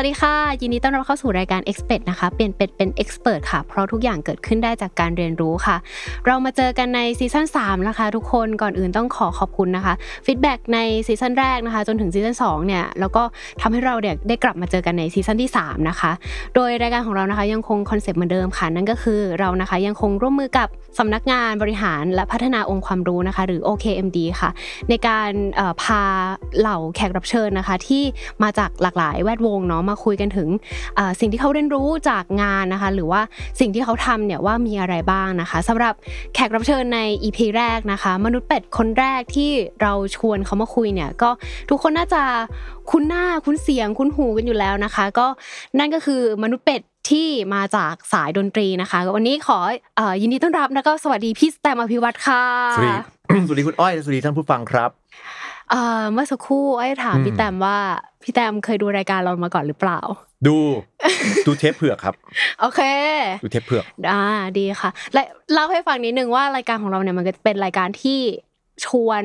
สวัสดีค่ะ ยินดีต้อนรับเข้าสู่รายการ Expert นะคะ เปลี่ยนเป็ดเป็น Expert ค่ะ เพราะทุกอย่างเกิดขึ้นได้จากการเรียนรู้ค่ะ เรามาเจอกันในซีซั่น3นะคะ ทุกคนก่อนอื่นต้องขอขอบคุณนะคะ feedback ในซีซั่นแรกนะคะ จนถึงซีซั่น2เนี่ยแล้วก็ทำให้เราเนี่ยได้กลับมาเจอกันในซีซั่นที่3นะคะโดยรายการของเรานะคะยังคงคอนเซปต์เหมือนเดิมค่ะนั่นก็คือเรานะคะยังคงร่วมมือกับสำนักงานบริหารและพัฒนาองค์ความรู้นะคะ หรือ OKMD ค่ะ ในการพาเหล่าแขกรับเชิญนะคะ ที่มาจากหลากหลายแวดวงเนาะมาคุยกันถึงสิ่งที่เขาเรียนรู้จากงานนะคะ หรือว่าสิ่งที่เขาทำเนี่ยว่ามีอะไรบ้างนะคะสำหรับแขกรับเชิญใน EP แรกนะคะ มนุษย์เป็ดคนแรกที่เราชวนเขามาคุยเนี่ยก็ทุกคนน่าจะคุ้นหน้าคุ้นเสียงคุ้นหูกันอยู่แล้วนะคะ ก็นั่นก็คือมนุษย์เป็ด ที่มาจากสายดนตรีนะคะ วันนี้ขอยินดีต้อนรับแล้วก็สวัสดีพี่แตมอภิวัตค่ะสวัสดีสวัสดีคุณอ้อยสวัสดีท่านผู้ฟังครับเมื่อสักครู่ไอ้ถามพี่แตมว่าพี่แตมเคยดูรายการเรามาก่อนหรือเปล่า ดูดูเทปเผือกครับ โอเค ดูเทปเผือกอ่าดีค่ะและเล่าให้ฟังนิดนึงว่ารายการของเราเนี่ยมันก็เป็นรายการที่ชวน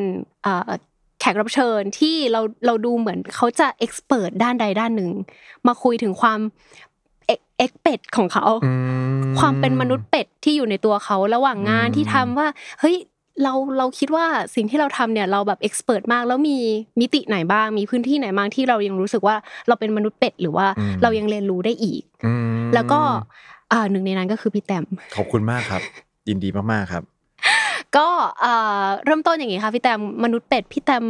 แขกรับเชิญที่เราเราดูเหมือนเขาจะเอ็กซ์เพรสด้านใดด้านหนึ่ง มาคุยถึงความ เอ็กเป็ดของเขา ความเป็นมนุษย์เป็ดที่อยู่ในตัวเขาระหว่างงานที่ทำว่าเฮ้ยเราเราคิดว่าสิ่งที่เราทำเนี่ยเราแบบเอ็กซ์เพรสมากแล้วมีมิติไหนบ้าง มีพื้นที่ไหนบ้างที่เรายังรู้สึกว่าเราเป็นมนุษย์เป็ดหรือว่าเรายังเรียนรู้ได้อีก แล้วก็อ่าหนึ่งในนั้นก็คือพี่แต้มขอบคุณมากครับ ยินดีมากๆครับ ก็เริ่มต้นอย่างนี้ค่ะพี่แต้มมนุษย์เป็ดพี่แต้ม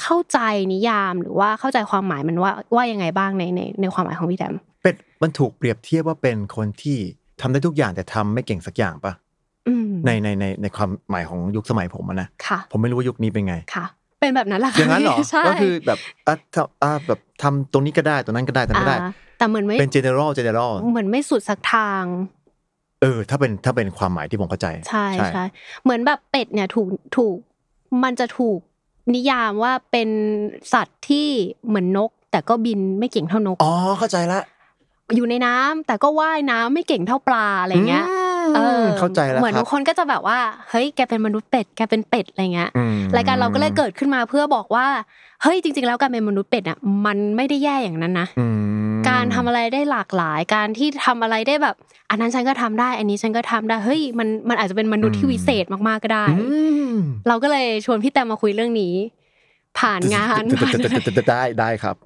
เข้าใจนิยามหรือว่าเข้าใจความหมายมันว่าว่ายังไงบ้างในในในความหมายของพี่แต้ม เป็ดมันถูกเปรียบเทียบว่าเป็นคนที่ทำได้ทุกอย่างแต่ทำไม่เก่งสักอย่างปะในในในในความหมายของยุคสมัยผมนะผมไม่รู้ว่ายุคนี้เป็นไงค่ะ เป็นแบบนั้นแหละอย่างนั้นหรอก็คือแบบอะแบบทำตรงนี้ก็ได้ตรงนั้นก็ได้ตรงนั้นก็ได้ แต่เหมือนไม่เป็น general general เหมือนไม่สุดสักทางเออถ้าเป็นถ้าเป็นความหมายที่ผมเข้าใจ ใช่ใช่เหมือนแบบเป็ดเนี่ยถูกถูกมันจะถูกนิยามว่าเป็นสัตว์ที่เหมือนนก แต่ก็บินไม่เก่งเท่านกอ๋อเข้าใจละ อยู่ในน้ำแต่ก็ว่ายน้ำไม่เก่งเท่าปลาอะไรเงี้ยเออเข้าใจแล้วเหมือนทุกคนก็จะแบบว่าเฮ้ยแกเป็นมนุษย์เป็ดแกเป็นเป็ดอะไรเงี้ยรายการเราก็เลยเกิดขึ้นมาเพื่อบอกว่าเฮ้ยจริง ๆ แล้วการเป็นมนุษย์เป็ดอะมันไม่ได้แย่อย่างนั้นนะการทำอะไรได้หลากหลายการที่ทำอะไรได้แบบ อันนั้นฉันก็ทำได้ อันนี้ฉันก็ทำได้เฮ้ยมันมันอาจจะเป็นมนุษย์ที่วิเศษมากๆก็ได้เราก็เลยชวนพี่แตมมาคุยเรื่องนี้ ผ่านงานได้ได้ครับ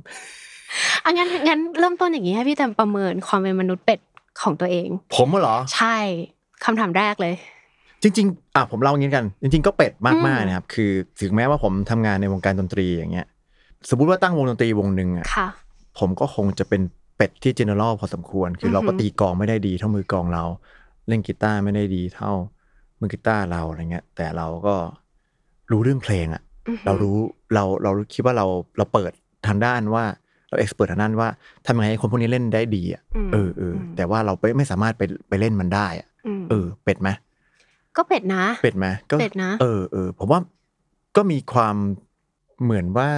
อังั้นงั้นเริ่มต้นอย่างนี้ให้พี่แตมประเมินความเป็นมนุษย์เป็ดของตัวเอง ผมเหรอ ใช่คำถามแรกเลย จริง ๆ อะผมเล่าอย่างนี้กัน จริง ๆ ก็เป็ดมากๆนะครับ คือถึงแม้ว่าผมทำงานในวงการดนตรีอย่างเงี้ย สมมติว่าตั้งวงดนตรีวงหนึ่งอะผมก็คงจะเป็นเป็ดที่เจเนอเรลพอสมควร คือเราก็ตีกองไม่ได้ดีเท่ามือกองเรา เล่นกีตาร์ไม่ได้ดีเท่ามือกีตาร์เราอะไรเงี้ย แต่เราก็รู้เรื่องเพลงอะ เรารู้เราเราคิดว่าเราเราเปิดทางด้านว่า เราเอ็กซ์เพรสทางนั้นว่าทำยังไงให้คนพวกนี้เล่นได้ดีอะเออเออแต่ว่าเราไปไม่สามารถไปไปเล่นมันได้อะเออ เป็ดไหมก็เป็ดนะเป็ดไหมก็เป็ดนะ เออเออผมว่าก็มีความเหมือนว่า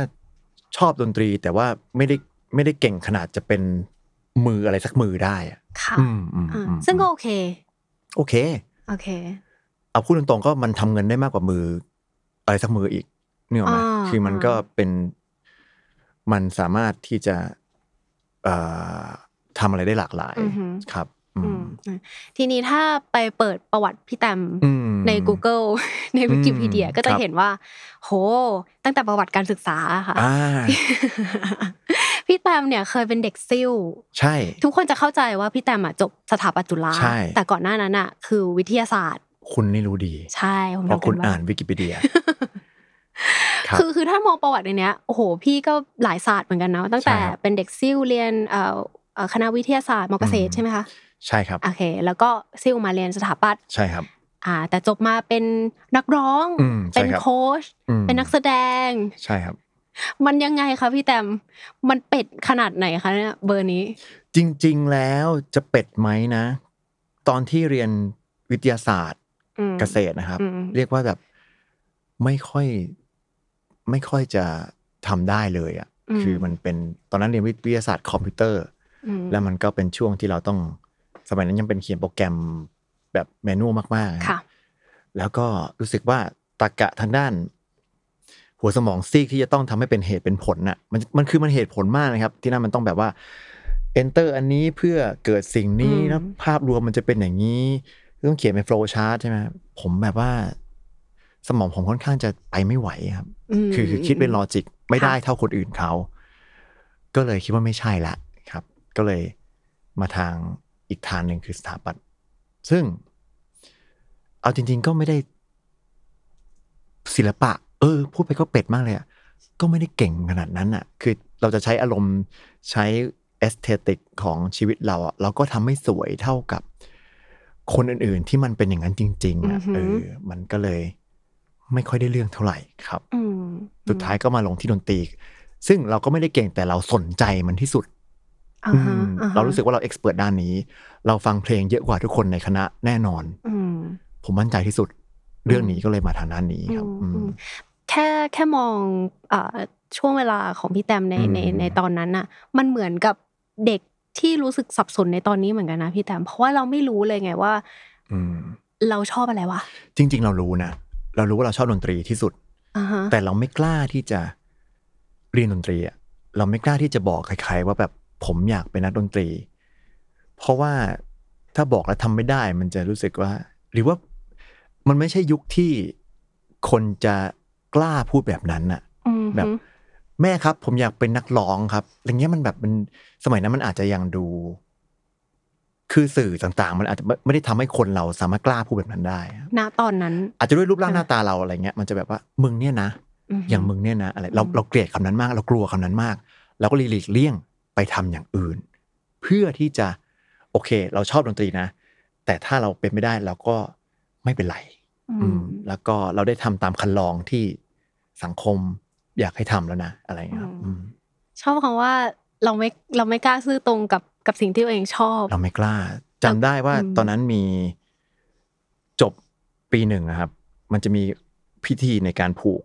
ชอบดนตรี แต่ว่าไม่ได้ไม่ได้เก่งขนาดจะเป็นมืออะไรสักมือได้อะค่ะซึ่งก็โอเค โอเค โอเค เอาพูดตรงๆก็มันทำเงินได้มากกว่ามือ อะไรสักมืออีกเนี่ยหรอไหมคือมันก็เป็น มันสามารถที่จะทำอะไรได้หลากหลายครับทีนี้ถ้าไปเปิดประวัติพี่แตมใน Google ในวิกิพีเดียก็จะเห็นว่า โห ตั้งแต่ประวัติการศึกษาค่ะพี่แตมเนี่ยเคยเป็นเด็กซิ่วใช่ ทุกคนจะเข้าใจว่าพี่แตมจบสถาปัตจุฬาแต่ก่อนหน้านั้นอะ คือวิทยาศาสตร์ คุณนี่รู้ดี ใช่เพราะคุณอ่านวิกิพีเดีย คือคือถ้ามองประวัติในเนี้ยโอ้โหพี่ก็หลายศาสตร์เหมือนกันนะตั้งแต่เป็นเด็กซิ่วเรียนเอ่อคณะวิทยาศาสตร์มอเกษตรใช่ไหมคะใช่ครับโอเค แล้วก็ซิ่วมาเรียนสถาปัตย์ใช่ครับอ่าแต่จบมาเป็นนักร้อง เป็นโค้ช เป็นนักแสดง ใช่ครับ มันยังไงคะพี่แตม มันเป็ดขนาดไหนคะเนี่ยเบอร์นี้ จริง ๆ แล้วจะเป็ดไหมนะ ตอนที่เรียนวิทยาศาสตร์เกษตรนะครับ เรียกว่าแบบไม่ค่อย ไม่ค่อยจะทำได้เลยอะคือมันเป็นตอนนั้นเรียนวิทยาศาสตร์คอมพิวเตอร์ แล้วมันก็เป็นช่วงที่เราต้องสมัยนั้นยังเป็นเขียนโปรแกรมแบบแมนนวลมากๆแล้วก็รู้สึกว่าตรกะทางด้าน หัวสมองซีกที่จะต้องทำให้เป็นเหตุเป็นผลน่ะมันมันคือมันเหตุผลมากนะครับ ที่นั่นมันต้องแบบว่า enter อันนี้เพื่อเกิดสิ่งนี้แล้วภาพรวมมันจะเป็นอย่างนี้ ต้องเขียนเป็น flow chart ใช่ไหมผมแบบว่า สมองผมค่อนข้างจะไปไม่ไหวครับคือคือคิดเป็นลอจิกไม่ได้เท่าคนอื่นเขา ก็เลยคิดว่าไม่ใช่ละครับ ก็เลยมาทางอีกทางหนึ่งคือสถาปัตย์ซึ่ง เอาจริง ๆ ก็ไม่ได้ ศิลปะ เออ พูดไปก็เป็ดมากเลยอะก็ไม่ได้เก่งขนาดนั้นอะคือเราจะใช้อารมณ์ใช้เอสเตติกของชีวิตเราอะเราก็ทำไม่สวยเท่ากับคนอื่น ๆ ที่มันเป็นอย่างนั้นจริง ๆอะเออ มันก็เลย ไม่ค่อยได้เรื่องเท่าไหร่ครับสุดท้ายก็มาลงที่ดนตรี ซึ่งเราก็ไม่ได้เก่งแต่เราสนใจมันที่สุดเรารู้สึกว่าเราเอ็กซ์เพรสด้านนี้ เราฟังเพลงเยอะกว่าทุกคนในคณะแน่นอนผมมั่นใจที่สุด เรื่องนี้ก็เลยมาทางด้านนี้ครับแค่แค่มองอช่วงเวลาของพี่แตมในในในตอนนั้นน่ะ มันเหมือนกับเด็กที่รู้สึกสับสนในตอนนี้เหมือนกันนะพี่แตมเพราะว่าเราไม่รู้เลยไงว่าเราชอบอะไรวะจริง ๆ เรารู้นะ เรารู้ว่าเราชอบดนตรีที่สุดแต่เราไม่กล้าที่จะเรียนดนตรีอะเราไม่กล้าที่จะบอกใครๆว่าแบบผมอยากเป็นนักดนตรี เพราะว่าถ้าบอกแล้วทำไม่ได้ มันจะรู้สึกว่า หรือว่ามันไม่ใช่ยุคที่คนจะกล้าพูดแบบนั้นน่ะแบบแม่ครับ ผมอยากเป็นนักร้องครับอย่างเงี้ยมันแบบมันสมัยนั้นมันอาจจะยังดู คือสื่อต่างๆ มันอาจจะไม่ได้ทำให้คนเราสามารถกล้าพูดแบบนั้นได้ณตอนนั้น อาจจะด้วยรูปร่างหน้าตาเราอะไรเงี้ย มันจะแบบว่ามึงเนี่ยนะ อย่างมึงเนี่ยนะอะไรเราเราเกลียดคำนั้นมาก เรากลัวคำนั้นมากเราก็หลีกเลี่ยงไปทำอย่างอื่น เพื่อที่จะโอเค เราชอบดนตรีนะ แต่ถ้าเราเป็นไม่ได้เราก็ไม่เป็นไรอืมแล้วก็เราได้ทำตามคันลองที่สังคมอยากให้ทำแล้วนะ อะไรเงี้ยครับชอบคำว่า เราไม่เราไม่กล้าซื่อตรงกับกับสิ่งที่ตัวเองชอบ เราไม่กล้าจำได้ว่าตอนนั้นมีจบปีหนึ่งครับ มันจะมีพิธีในการผูก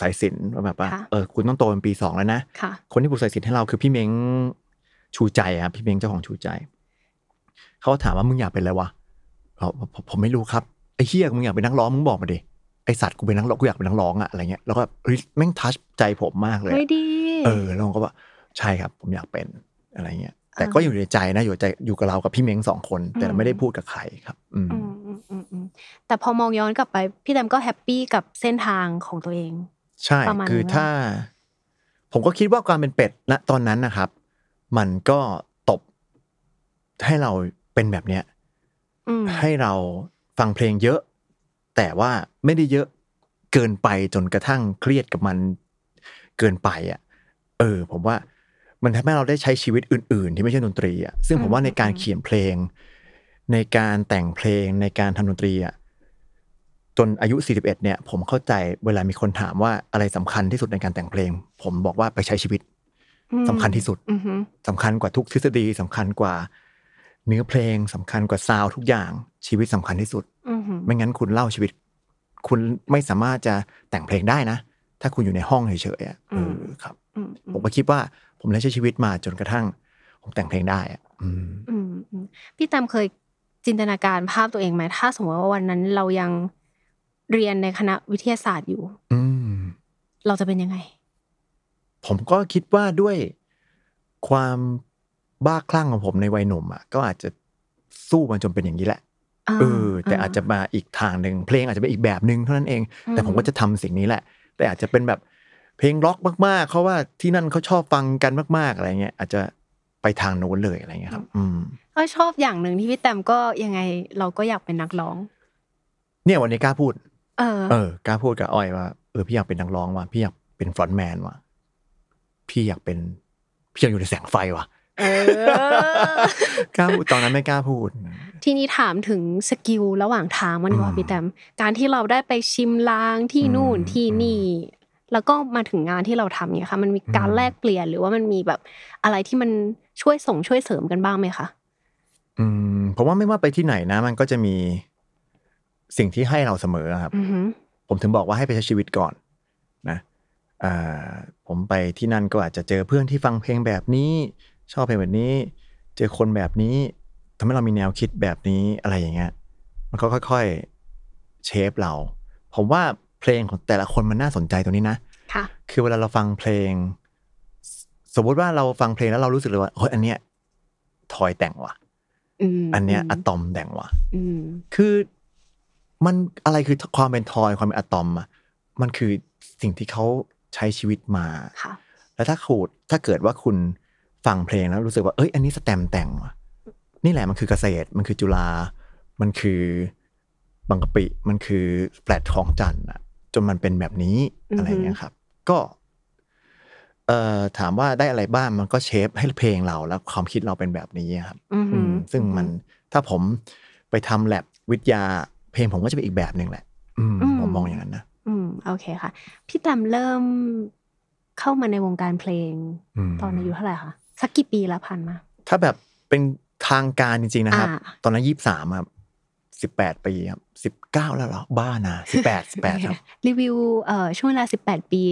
สายสินว่าแบบว่าเออคุณต้องโตเป็นปีสองแล้วนะคนที่ผูกสายสินให้เราคือพี่เม้งชูใจครับพี่เม้งเจ้าของชูใจเขาถามว่ามึงอยากเป็นอะไรวะเราผมไม่รู้ครับไอ้เฮียมึงอยากเป็นนักร้องมึงบอกมาดิไอสัตว์กูเป็นนักร้องกูอยากเป็นนักร้องอะอะไรเงี้ยแล้วก็แม่งทัชใจผมมากเลยเออแล้วก็ว่า ใช่ครับ ผมอยากเป็นอะไรเงี้ยแต่ก็อยู่ในใจนะอยู่ใจอยู่กับเรากับพี่เม้งสองคน แต่เราไม่ได้พูดกับใครครับ อืมแต่พอมองย้อนกลับไป พี่แดมก็แฮปปี้กับเส้นทางของตัวเอง ใช่คือถ้า ผมก็คิดว่าการเป็นเป็ดณตอนนั้นนะครับ มันก็ตบให้เราเป็นแบบเนี้ยให้เราฟังเพลงเยอะ แต่ว่าไม่ได้เยอะเกินไปจนกระทั่งเครียดกับมันเกินไปอะ เออ ผมว่า มันทำให้เราได้ใช้ชีวิตอื่น ๆ ที่ไม่ใช่ดนตรีอะซึ่งผมว่าในการเขียนเพลง ในการแต่งเพลงในการทำดนตรีอะจนอายุ 41 เนี่ย ผมเข้าใจเวลามีคนถามว่าอะไรสำคัญที่สุดในการแต่งเพลง ผมบอกว่าไปใช้ชีวิตสำคัญที่สุดสำคัญกว่าทุกทฤษฎีสำคัญกว่า เนื้อเพลงสำคัญกว่าซาวทุกอย่างชีวิตสำคัญที่สุดไม่งั้นคุณเล่าชีวิต คุณไม่สามารถจะแต่งเพลงได้นะ ถ้าคุณอยู่ในห้องเฉยๆอะเออครับผมก็คิดว่า ผมได้ใช้ชีวิตมาจนกระทั่ง ผมแต่งเพลงได้อะพี่ตามเคยจินตนาการภาพตัวเองไหมถ้าสมมติว่าวันนั้นเรายังเรียนในคณะวิทยาศาสตร์อยู่ อืเราจะเป็นยังไง ผมก็คิดว่าด้วยความบ้าคลั่งของผมในวัยหนุ่มอะก็อาจจะสู้มันจนเป็นอย่างนี้แหละเออ แต่อาจจะมาอีกทางหนึ่งเพลงอาจจะเป็นอีกแบบหนึ่งเท่านั้นเอง แต่ผมก็จะทำสิ่งนี้แหละ แต่อาจจะเป็นแบบ เพลงร็อกมากๆเขาว่าที่นั่นเขาชอบฟังกันมาก ๆอะไรเงี้ยอาจจะไปทางโน้นเลยอะไรเงี้ยครับ อืมก็ชอบอย่างหนึ่งที่พี่แต้มก็ยังไงเราก็อยากเป็นนักร้อง เนี่ยวันนี้กล้าพูด เออ เออกล้าพูดกับอ้อยว่าเออพี่อยากเป็นนักร้องว่ะพี่อยากเป็นฟรอนต์แมนว่ะพี่อยากเป็นพี่อยากอยู่ในแสงไฟว่ะกล้าพูดตอนนั้นไม่กล้าพูด ทีนี้ถามถึงสกิลระหว่างทางมันดีกว่าพี่แตมการที่เราได้ไปชิมลางที่นู่นที่นี่ แล้วก็มาถึงงานที่เราทำเนี่ยค่ะ มันมีการแลกเปลี่ยนหรือว่ามันมีแบบอะไรที่มันช่วยส่งช่วยเสริมกันบ้างไหมคะอืมผมว่าไม่ว่าไปที่ไหนนะ มันก็จะมีสิ่งที่ให้เราเสมอครับผมถึงบอกว่าให้ไปใช้ชีวิตก่อน นะอ่าผมไปที่นั่นก็อาจจะเจอเพื่อนที่ฟังเพลงแบบนี้ ชอบเพลงแบบนี้ เจอคนแบบนี้ทำให้เรามีแนวคิดแบบนี้อะไรอย่างเงี้ย มันก็ค่อย ๆ เชฟเรา ผมว่า เพลงของแต่ละคนมันน่าสนใจตรงนี้นะคือเวลาเราฟังเพลง สมมติว่าเราฟังเพลงแล้วเรารู้สึกเลยว่าเฮ้ยอันเนี้ยทอยแต่งว่ะอันเนี้ยอะตอมแต่งว่ะคือมันอะไรคือความเป็นทอยความเป็นอะตอมอะมันคือสิ่งที่เขาใช้ชีวิตมาแล้วถ้าขูดถ้าเกิดว่าคุณฟังเพลงแล้วรู้สึกว่าเอ้ย อันนี้สแตมแต่งว่ะนี่แหละมันคือเกษตร มันคือจุฬามันคือบางกะปิ มันคือแปลททองจันทร์อะ จนมันเป็นแบบนี้อะไรเงี้ยครับ ก็เอ่อถามว่าได้อะไรบ้างมันก็เชฟให้เพลงเราแล้วความคิดเราเป็นแบบนี้ครับซึ่งมันถ้าผมไปทำแลบวิทยา เพลงผมก็จะเป็นอีกแบบหนึ่งแหละผมมองอย่างนั้นนะอืมโอเคค่ะ พี่ตำเริ่มเข้ามาในวงการเพลง ตอนอายุเท่าไหร่คะสักกี่ปีละพันมา ถ้าแบบเป็นทางการจริงๆนะครับ ตอนนั้นยี่สิบสามครับ สิบแปดปีครับสิบเก้าแล้วเหรอ บ้านะสิบแปดสิบแปดครับ รีวิวเอ่อช่วงเวลาสิบแปดปี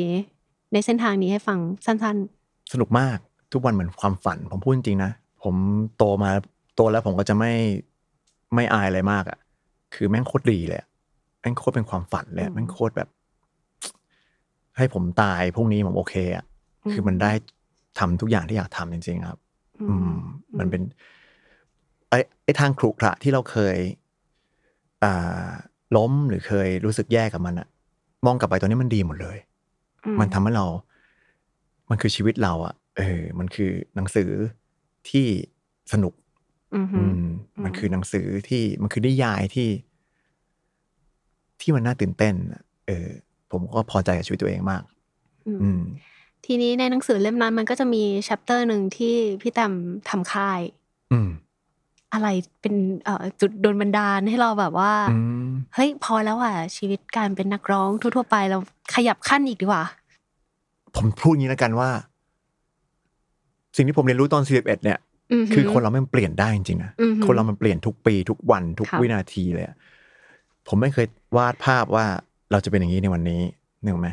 ในเส้นทางนี้ให้ฟังสั้นๆ สนุกมากทุกวันเหมือนความฝัน ผมพูดจริงๆนะ ผมโตมาโตแล้วผมก็จะไม่ไม่อายอะไรมากอะ คือแม่งโคตรดีเลยแม่งโคตรเป็นความฝันเลยแม่งโคตรแบบ ให้ผมตายพรุ่งนี้ผมโอเคอะคือมันได้ทำทุกอย่างที่อยากทำจริง ๆ ครับ อืม มันเป็นไอ้ไอ้ทางครุขระที่เราเคยอ่า ล้มหรือเคยรู้สึกแย่กับมันอะมองกลับไปตอนนี้มันดีหมดเลย มันทำให้เรา มันคือชีวิตเราอะเออ มันคือหนังสือที่สนุก อืมมันคือหนังสือที่มันคือนิยายที่ ที่มันน่าตื่นเต้นเออ ผมก็พอใจกับชีวิตตัวเองมาก อืมทีนี้ในหนังสือเล่มนั้นมันก็จะมีชัปเตอร์หนึ่งที่พี่แตมทำค่าย อืมอะไรเป็นเอ่อจุดโดนบันดาลให้เราแบบว่าเฮ้ยพอแล้วอะชีวิตการเป็นนักร้องทั่ว ๆ ไปเราขยับขั้นอีกดีกว่า ผมพูดงี้แล้วกันว่า สิ่งที่ผมเรียนรู้ตอนสี่สิบเอ็ดเนี่ยคือคนเราไม่เปลี่ยนได้จริงๆนะคนเรามันเปลี่ยนทุกปีทุกวันทุกวินาทีเลยผมไม่เคยวาดภาพว่าเราจะเป็นอย่างนี้ในวันนี้นึกไหม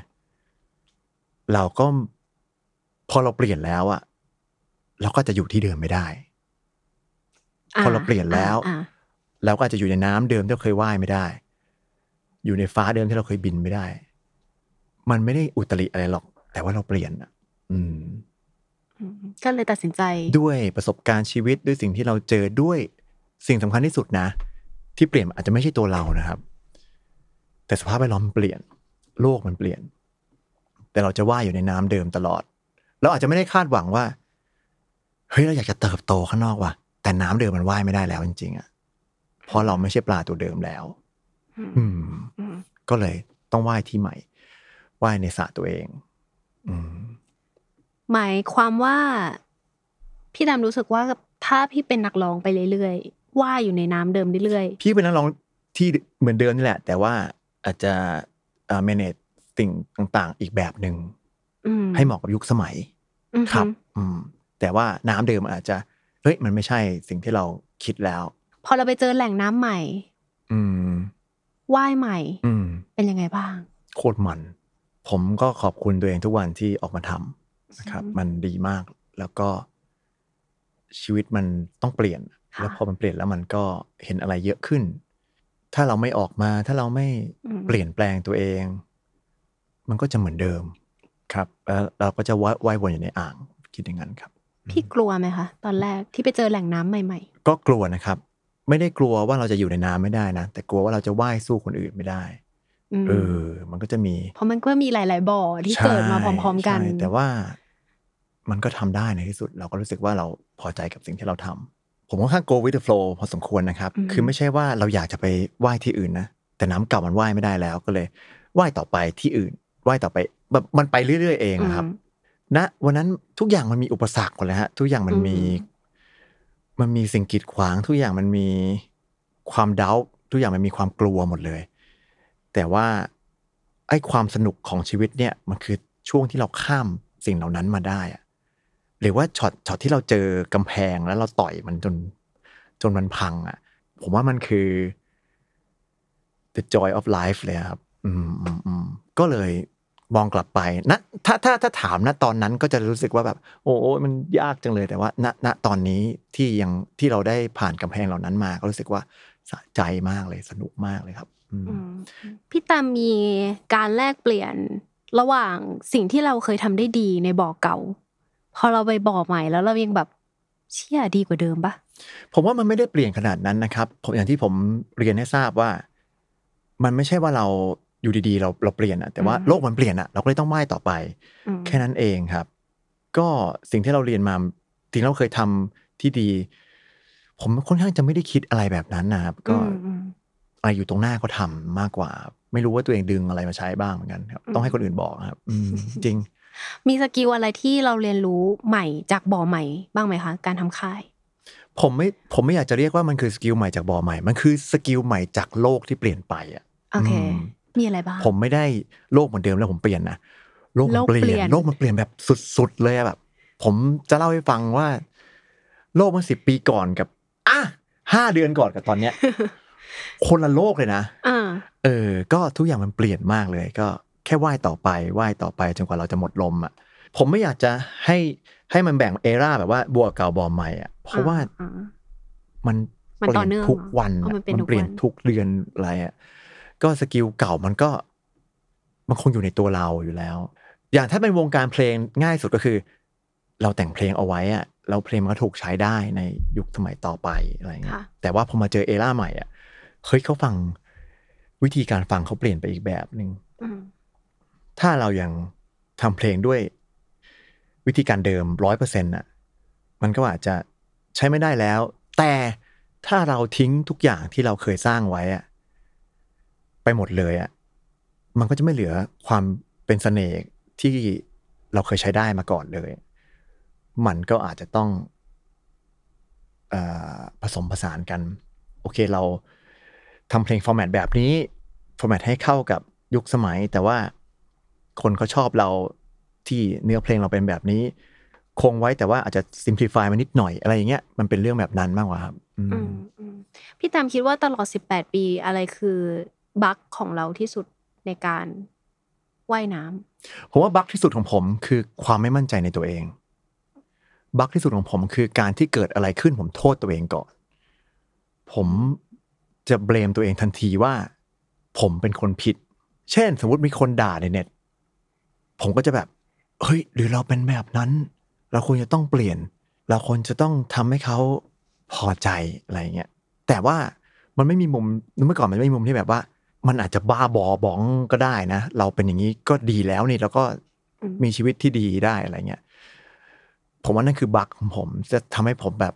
เราก็พอเราเปลี่ยนแล้วอะเราก็จะอยู่ที่เดิมไม่ได้ พอเราเปลี่ยนแล้วเราก็อาจจะอยู่ในน้ำเดิมที่เราเคยว่ายไม่ได้ อยู่ในฟ้าเดิมที่เราเคยบินไม่ได้ มันไม่ได้อุตริอะไรหรอก แต่ว่าเราเปลี่ยนอะอืมก็เลยตัดสินใจ ด้วยประสบการณ์ชีวิตด้วยสิ่งที่เราเจอด้วยสิ่งสำคัญที่สุดนะ ที่เปลี่ยนอาจจะไม่ใช่ตัวเรานะครับ แต่สภาพแวดล้อมเปลี่ยน โลกมันเปลี่ยน แต่เราจะว่ายอยู่ในน้ำเดิมตลอดเราอาจจะไม่ได้คาดหวังว่าเฮ้ยเราอยากจะเติบโตข้างนอกว่ะ แต่น้ำเดิมมันว่ายไม่ได้แล้วจริง ๆอะเพราะเราไม่ใช่ปลาตัวเดิมแล้ว อืม ก็เลยต้องว่ายที่ใหม่ว่ายในสระตัวเอง อืม หมายความว่า พี่ดำรู้สึกว่าถ้าพี่เป็นนักร้องไปเรื่อยๆว่ายอยู่ในน้ำเดิมเรื่อยๆพี่เป็นนักร้องที่เหมือนเดิมนี่แหละ แต่ว่าอาจจะเอ่อ manage สิ่งต่างๆ อีกแบบหนึ่งให้เหมาะกับยุคสมัย ครับ อืม แต่ว่าน้ำเดิมอาจจะ เฮ้ยมันไม่ใช่สิ่งที่เราคิดแล้ว พอเราไปเจอแหล่งน้ำใหม่ อืมว่ายใหม่ อืมเป็นยังไงบ้าง โคตรมัน ผมก็ขอบคุณตัวเองทุกวันที่ออกมาทำนะครับ มันดีมากแล้วก็ ชีวิตมันต้องเปลี่ยน แล้วพอมันเปลี่ยนแล้วมันก็เห็นอะไรเยอะขึ้น ถ้าเราไม่ออกมา ถ้าเราไม่เปลี่ยนแปลงตัวเอง มันก็จะเหมือนเดิมครับแล้วเราก็จะว่ายวนอยู่ในอ่างคิดอย่างนั้นครับ พี่กลัวไหมคะตอนแรกที่ไปเจอแหล่งน้ำใหม่ ๆ ก็กลัวนะครับ ไม่ได้กลัวว่าเราจะอยู่ในน้ำไม่ได้นะ แต่กลัวว่าเราจะว่ายสู้คนอื่นไม่ได้เออ มันก็จะมี เพราะมันก็มีหลาย ๆ บ่อที่เกิดมาพร้อม ๆ กัน แต่ว่ามันก็ทำได้ในที่สุด เราก็รู้สึกว่าเราพอใจกับสิ่งที่เราทำผมค่อนข้าง go with the flow พอสมควรนะครับ คือไม่ใช่ว่าเราอยากจะไปว่ายที่อื่นนะ แต่น้ำเก่ามันว่ายไม่ได้แล้วก็เลยว่ายต่อไปที่อื่นว่ายต่อไป แบบมันไปเรื่อย ๆ เองครับ ณนะวันนั้นทุกอย่างมันมีอุปสรรคหมดเลยฮะทุกอย่างมันมี มันมีสิ่งกีดขวาง ทุกอย่างมันมีความดาวทุกอย่างมันมีความกลัวหมดเลย แต่ว่าไอ้ความสนุกของชีวิตเนี่ยมันคือช่วงที่เราข้ามสิ่งเหล่านั้นมาได้อะหรือว่าช็อตช็อตที่เราเจอกำแพงแล้วเราต่อยมันจนจนมันพังอะ ผมว่ามันคือ the joy of life เลยครับ อืมอืมอืมก็เลย มองกลับไปนะถ้าถ้าถ้าถามณตอนนั้นก็จะรู้สึกว่าแบบ โอ้มันยากจังเลยแต่ว่าณณตอนนี้ที่ยังที่เราได้ผ่านกำแพงเหล่านั้นมาก็รู้สึกว่าสะใจมากเลยสนุกมากเลยครับพี่ตามมีการแลกเปลี่ยนระหว่างสิ่งที่เราเคยทำได้ดีในบ่อเก่า พอเราไปบ่อใหม่แล้วเรายังแบบเชี่ยดีกว่าเดิมปะผมว่ามันไม่ได้เปลี่ยนขนาดนั้นนะครับผมอย่างที่ผมเรียนให้ทราบว่า มันไม่ใช่ว่าเรา อยู่ดีๆ เราเราเปลี่ยนอะแต่ว่าโลกมันเปลี่ยนอะเราก็เลยต้องไหว้ต่อไป แค่นั้นเองครับ ก็สิ่งที่เราเรียนมาสิ่งเราเคยทำที่ดี ผมค่อนข้างจะไม่ได้คิดอะไรแบบนั้นนะครับ ก็อะไรอยู่ตรงหน้าก็ทำมากกว่า ไม่รู้ว่าตัวเองดึงอะไรมาใช้บ้างเหมือนกันครับ ต้องให้คนอื่นบอกครับจริง มี skill อะไรที่เราเรียนรู้ใหม่จากบ่อใหม่บ้างไหมคะ การทำค่ายผมไม่ผมไม่อยากจะเรียกว่ามันคือ skill ใหม่จากบ่อใหม่ มันคือ skill ใหม่จากโลกที่เปลี่ยนไปอะโอเค มีอะไรบ้าง ผมไม่ได้โลกเหมือนเดิมแล้วผมเปลี่ยนนะโลกมันเปลี่ยน โลกมันเปลี่ยนแบบสุดๆเลยแบบ ผมจะเล่าให้ฟังว่า โลกเมื่อสิบปีก่อนกับอะห้าเดือนก่อนกับตอนเนี้ย คนละโลกเลยนะเออ ก็ทุกอย่างมันเปลี่ยนมากเลย ก็แค่ไหว้ต่อไปไหว้ต่อไปจนกว่าเราจะหมดลมอะผมไม่อยากจะให้ให้มันแบ่งเอราแบบว่าบัวเก่าบอใหม่อะเพราะว่ามันเปลี่ยนทุกวันมันเปลี่ยนทุกเดือนอะไรอะ ก็สกิลเก่ามันก็มันคงอยู่ในตัวเราอยู่แล้ว อย่างถ้าเป็นวงการเพลงง่ายสุดก็คือ เราแต่งเพลงเอาไว้อะแล้วเพลงมันก็ถูกใช้ได้ในยุคสมัยต่อไปอะไรเงี้ยแต่ว่าพอมาเจอเอราใหม่อะเฮ้ยเขาฟังวิธีการฟังเขาเปลี่ยนไปอีกแบบหนึ่งถ้าเรายังทำเพลงด้วยวิธีการเดิมร้อยเปอร์เซ็นต์อะ มันก็อาจจะใช้ไม่ได้แล้ว แต่ถ้าเราทิ้งทุกอย่างที่เราเคยสร้างไว้อะ ไปหมดเลยอะมันก็จะไม่เหลือความเป็นเสน่ห์ที่เราเคยใช้ได้มาก่อนเลย มันก็อาจจะต้องอผสมผสานกัน โอเคเราทำเพลงฟอร์แมตแบบนี้ ฟอร์แมตให้เข้ากับยุคสมัย แต่ว่าคนเขาชอบเราที่เนื้อเพลงเราเป็นแบบนี้ คงไว้แต่ว่าอาจจะซิมพลิฟายมานิดหน่อยอะไรอย่างเงี้ยมันเป็นเรื่องแบบนั้นมากกว่าครับพี่ตามคิดว่าตลอดสิบแปดปีอะไรคือ บั๊กของเราที่สุดในการว่ายน้ำผมว่าบั๊กที่สุดของผมคือความไม่มั่นใจในตัวเอง บั๊กที่สุดของผมคือการที่เกิดอะไรขึ้นผมโทษตัวเองก่อน ผมจะเบลมตัวเองทันทีว่า ผมเป็นคนผิด เช่น สมมติมีคนด่าในเน็ต ผมก็จะแบบ เฮ้ย หรือเราเป็นแบบนั้น เราควรจะต้องเปลี่ยน เราควรจะต้องทำให้เขาพอใจอะไรเงี้ย แต่ว่ามันไม่มีมุมเมื่อก่อนมันไม่มีมุมที่แบบว่า มันอาจจะบ้าบอบ้องก็ได้นะ เราเป็นอย่างนี้ก็ดีแล้วนี่แล้วก็มีชีวิตที่ดีได้อะไรเงี้ยผมว่านั่นคือบั๊กของผม จะทำให้ผมแบบ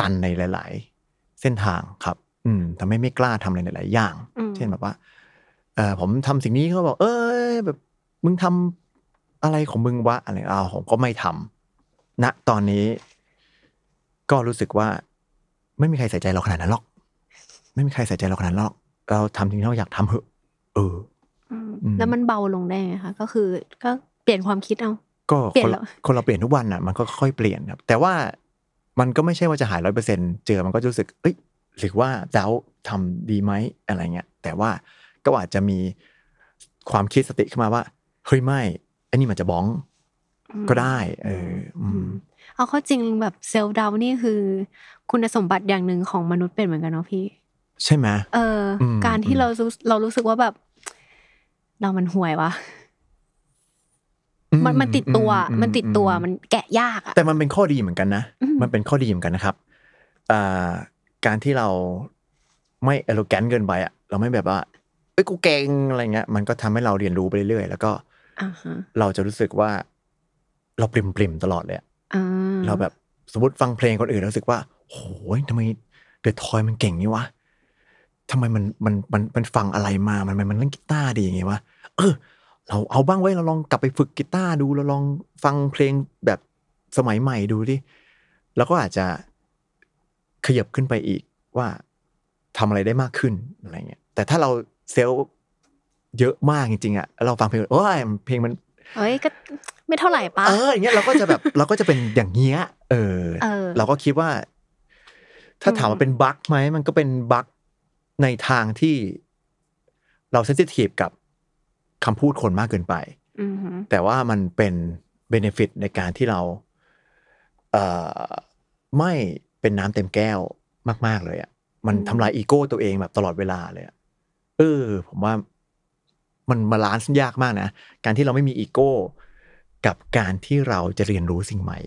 ตันในหลาย ๆ เส้นทางครับ อืมทำให้ไม่กล้าทำอะไรหลาย ๆ อย่าง เช่นแบบว่า เออผมทำสิ่งนี้เขาบอก เออแบบ มึงทำอะไรของมึงวะอะไรอ้าวผมก็ไม่ทำณตอนนี้ ก็รู้สึกว่า ไม่มีใครใส่ใจเราขนาดนั้นหรอก ไม่มีใครใส่ใจเราขนาดนั้นหรอก เราทำสิ่งที่เราอยากทำเหอะ เออ แล้วมันเบาลงได้ไงคะก็คือก็เปลี่ยนความคิดเอาก็คนคนเราเปลี่ยนทุกวันอะมันก็ค่อยเปลี่ยนครับ แต่ว่ามันก็ไม่ใช่ว่าจะหายร้อยเปอร์เซ็นเจอมันก็รู้สึก เอ้ยหรือว่าเจ้าทำดีไหมอะไรเงี้ย แต่ว่าก็อาจจะมีความคิดสติขึ้นมาว่าเฮ้ยไม่อันนี้มันจะบ้องก็ได้ เออเอาเข้าจริงแบบเซลล์ดาวนี่คือ คุณสมบัติอย่างหนึ่งของมนุษย์เป็นเหมือนกันเนาะพี่ ใช่ไหมเออ การที่เราเรารู้สึกว่าแบบ เรามันห่วยวะมันมันติดตัว มันติดตัวมันแกะยากอะแต่มันเป็นข้อดีเหมือนกันนะ มันเป็นข้อดีเหมือนกันนะครับอ่าการที่เราไม่เอโลแกนเกินไปอะเราไม่แบบว่าเอ้ยกูเก่งอะไรเงี้ย มันก็ทำให้เราเรียนรู้ไปเรื่อยๆแล้วก็เราจะรู้สึกว่า เราปริมปริมตลอดเลยเราแบบสมมติฟังเพลงคนอื่นรู้สึกว่าโอ้ยทำไมเดอะทอยมันเก่งนี่วะ ทำไมมันมันมันมันฟังอะไรมามันมันมันเล่นกีตาร์ดีอย่างไงวะเออ เราเอาบ้างไว้เราลองกลับไปฝึกกีตาร์ดูเราลองฟังเพลงแบบสมัยใหม่ดูดิแล้วก็อาจจะขยับขึ้นไปอีกว่าทำอะไรได้มากขึ้นอะไรเงี้ยแต่ถ้าเราเซลเยอะมากจริงๆอะเราฟังเพลงโอ้ยเพลงมันเอ้ยก็ไม่เท่าไหร่ปะเอออย่างเงี้ยเราก็จะแบบเราก็จะเป็นอย่างเงี้ยเออ เราก็คิดว่า ถ้าถามว่าเป็นบั๊กไหมมันก็เป็นบั๊ก ในทางที่เราเซนซิทีฟกับคำพูดคนมากเกินไป แต่ว่ามันเป็น benefit ในการที่เราเอ่อไม่เป็นน้ำเต็มแก้วมาก ๆ เลยอะ มันทำลายอีโก้ตัวเองแบบตลอดเวลาเลยอะ เออ ผมว่ามัน balance ยากมากนะ การที่เราไม่มีอีโก้ กับการที่เราจะเรียนรู้สิ่งใหม่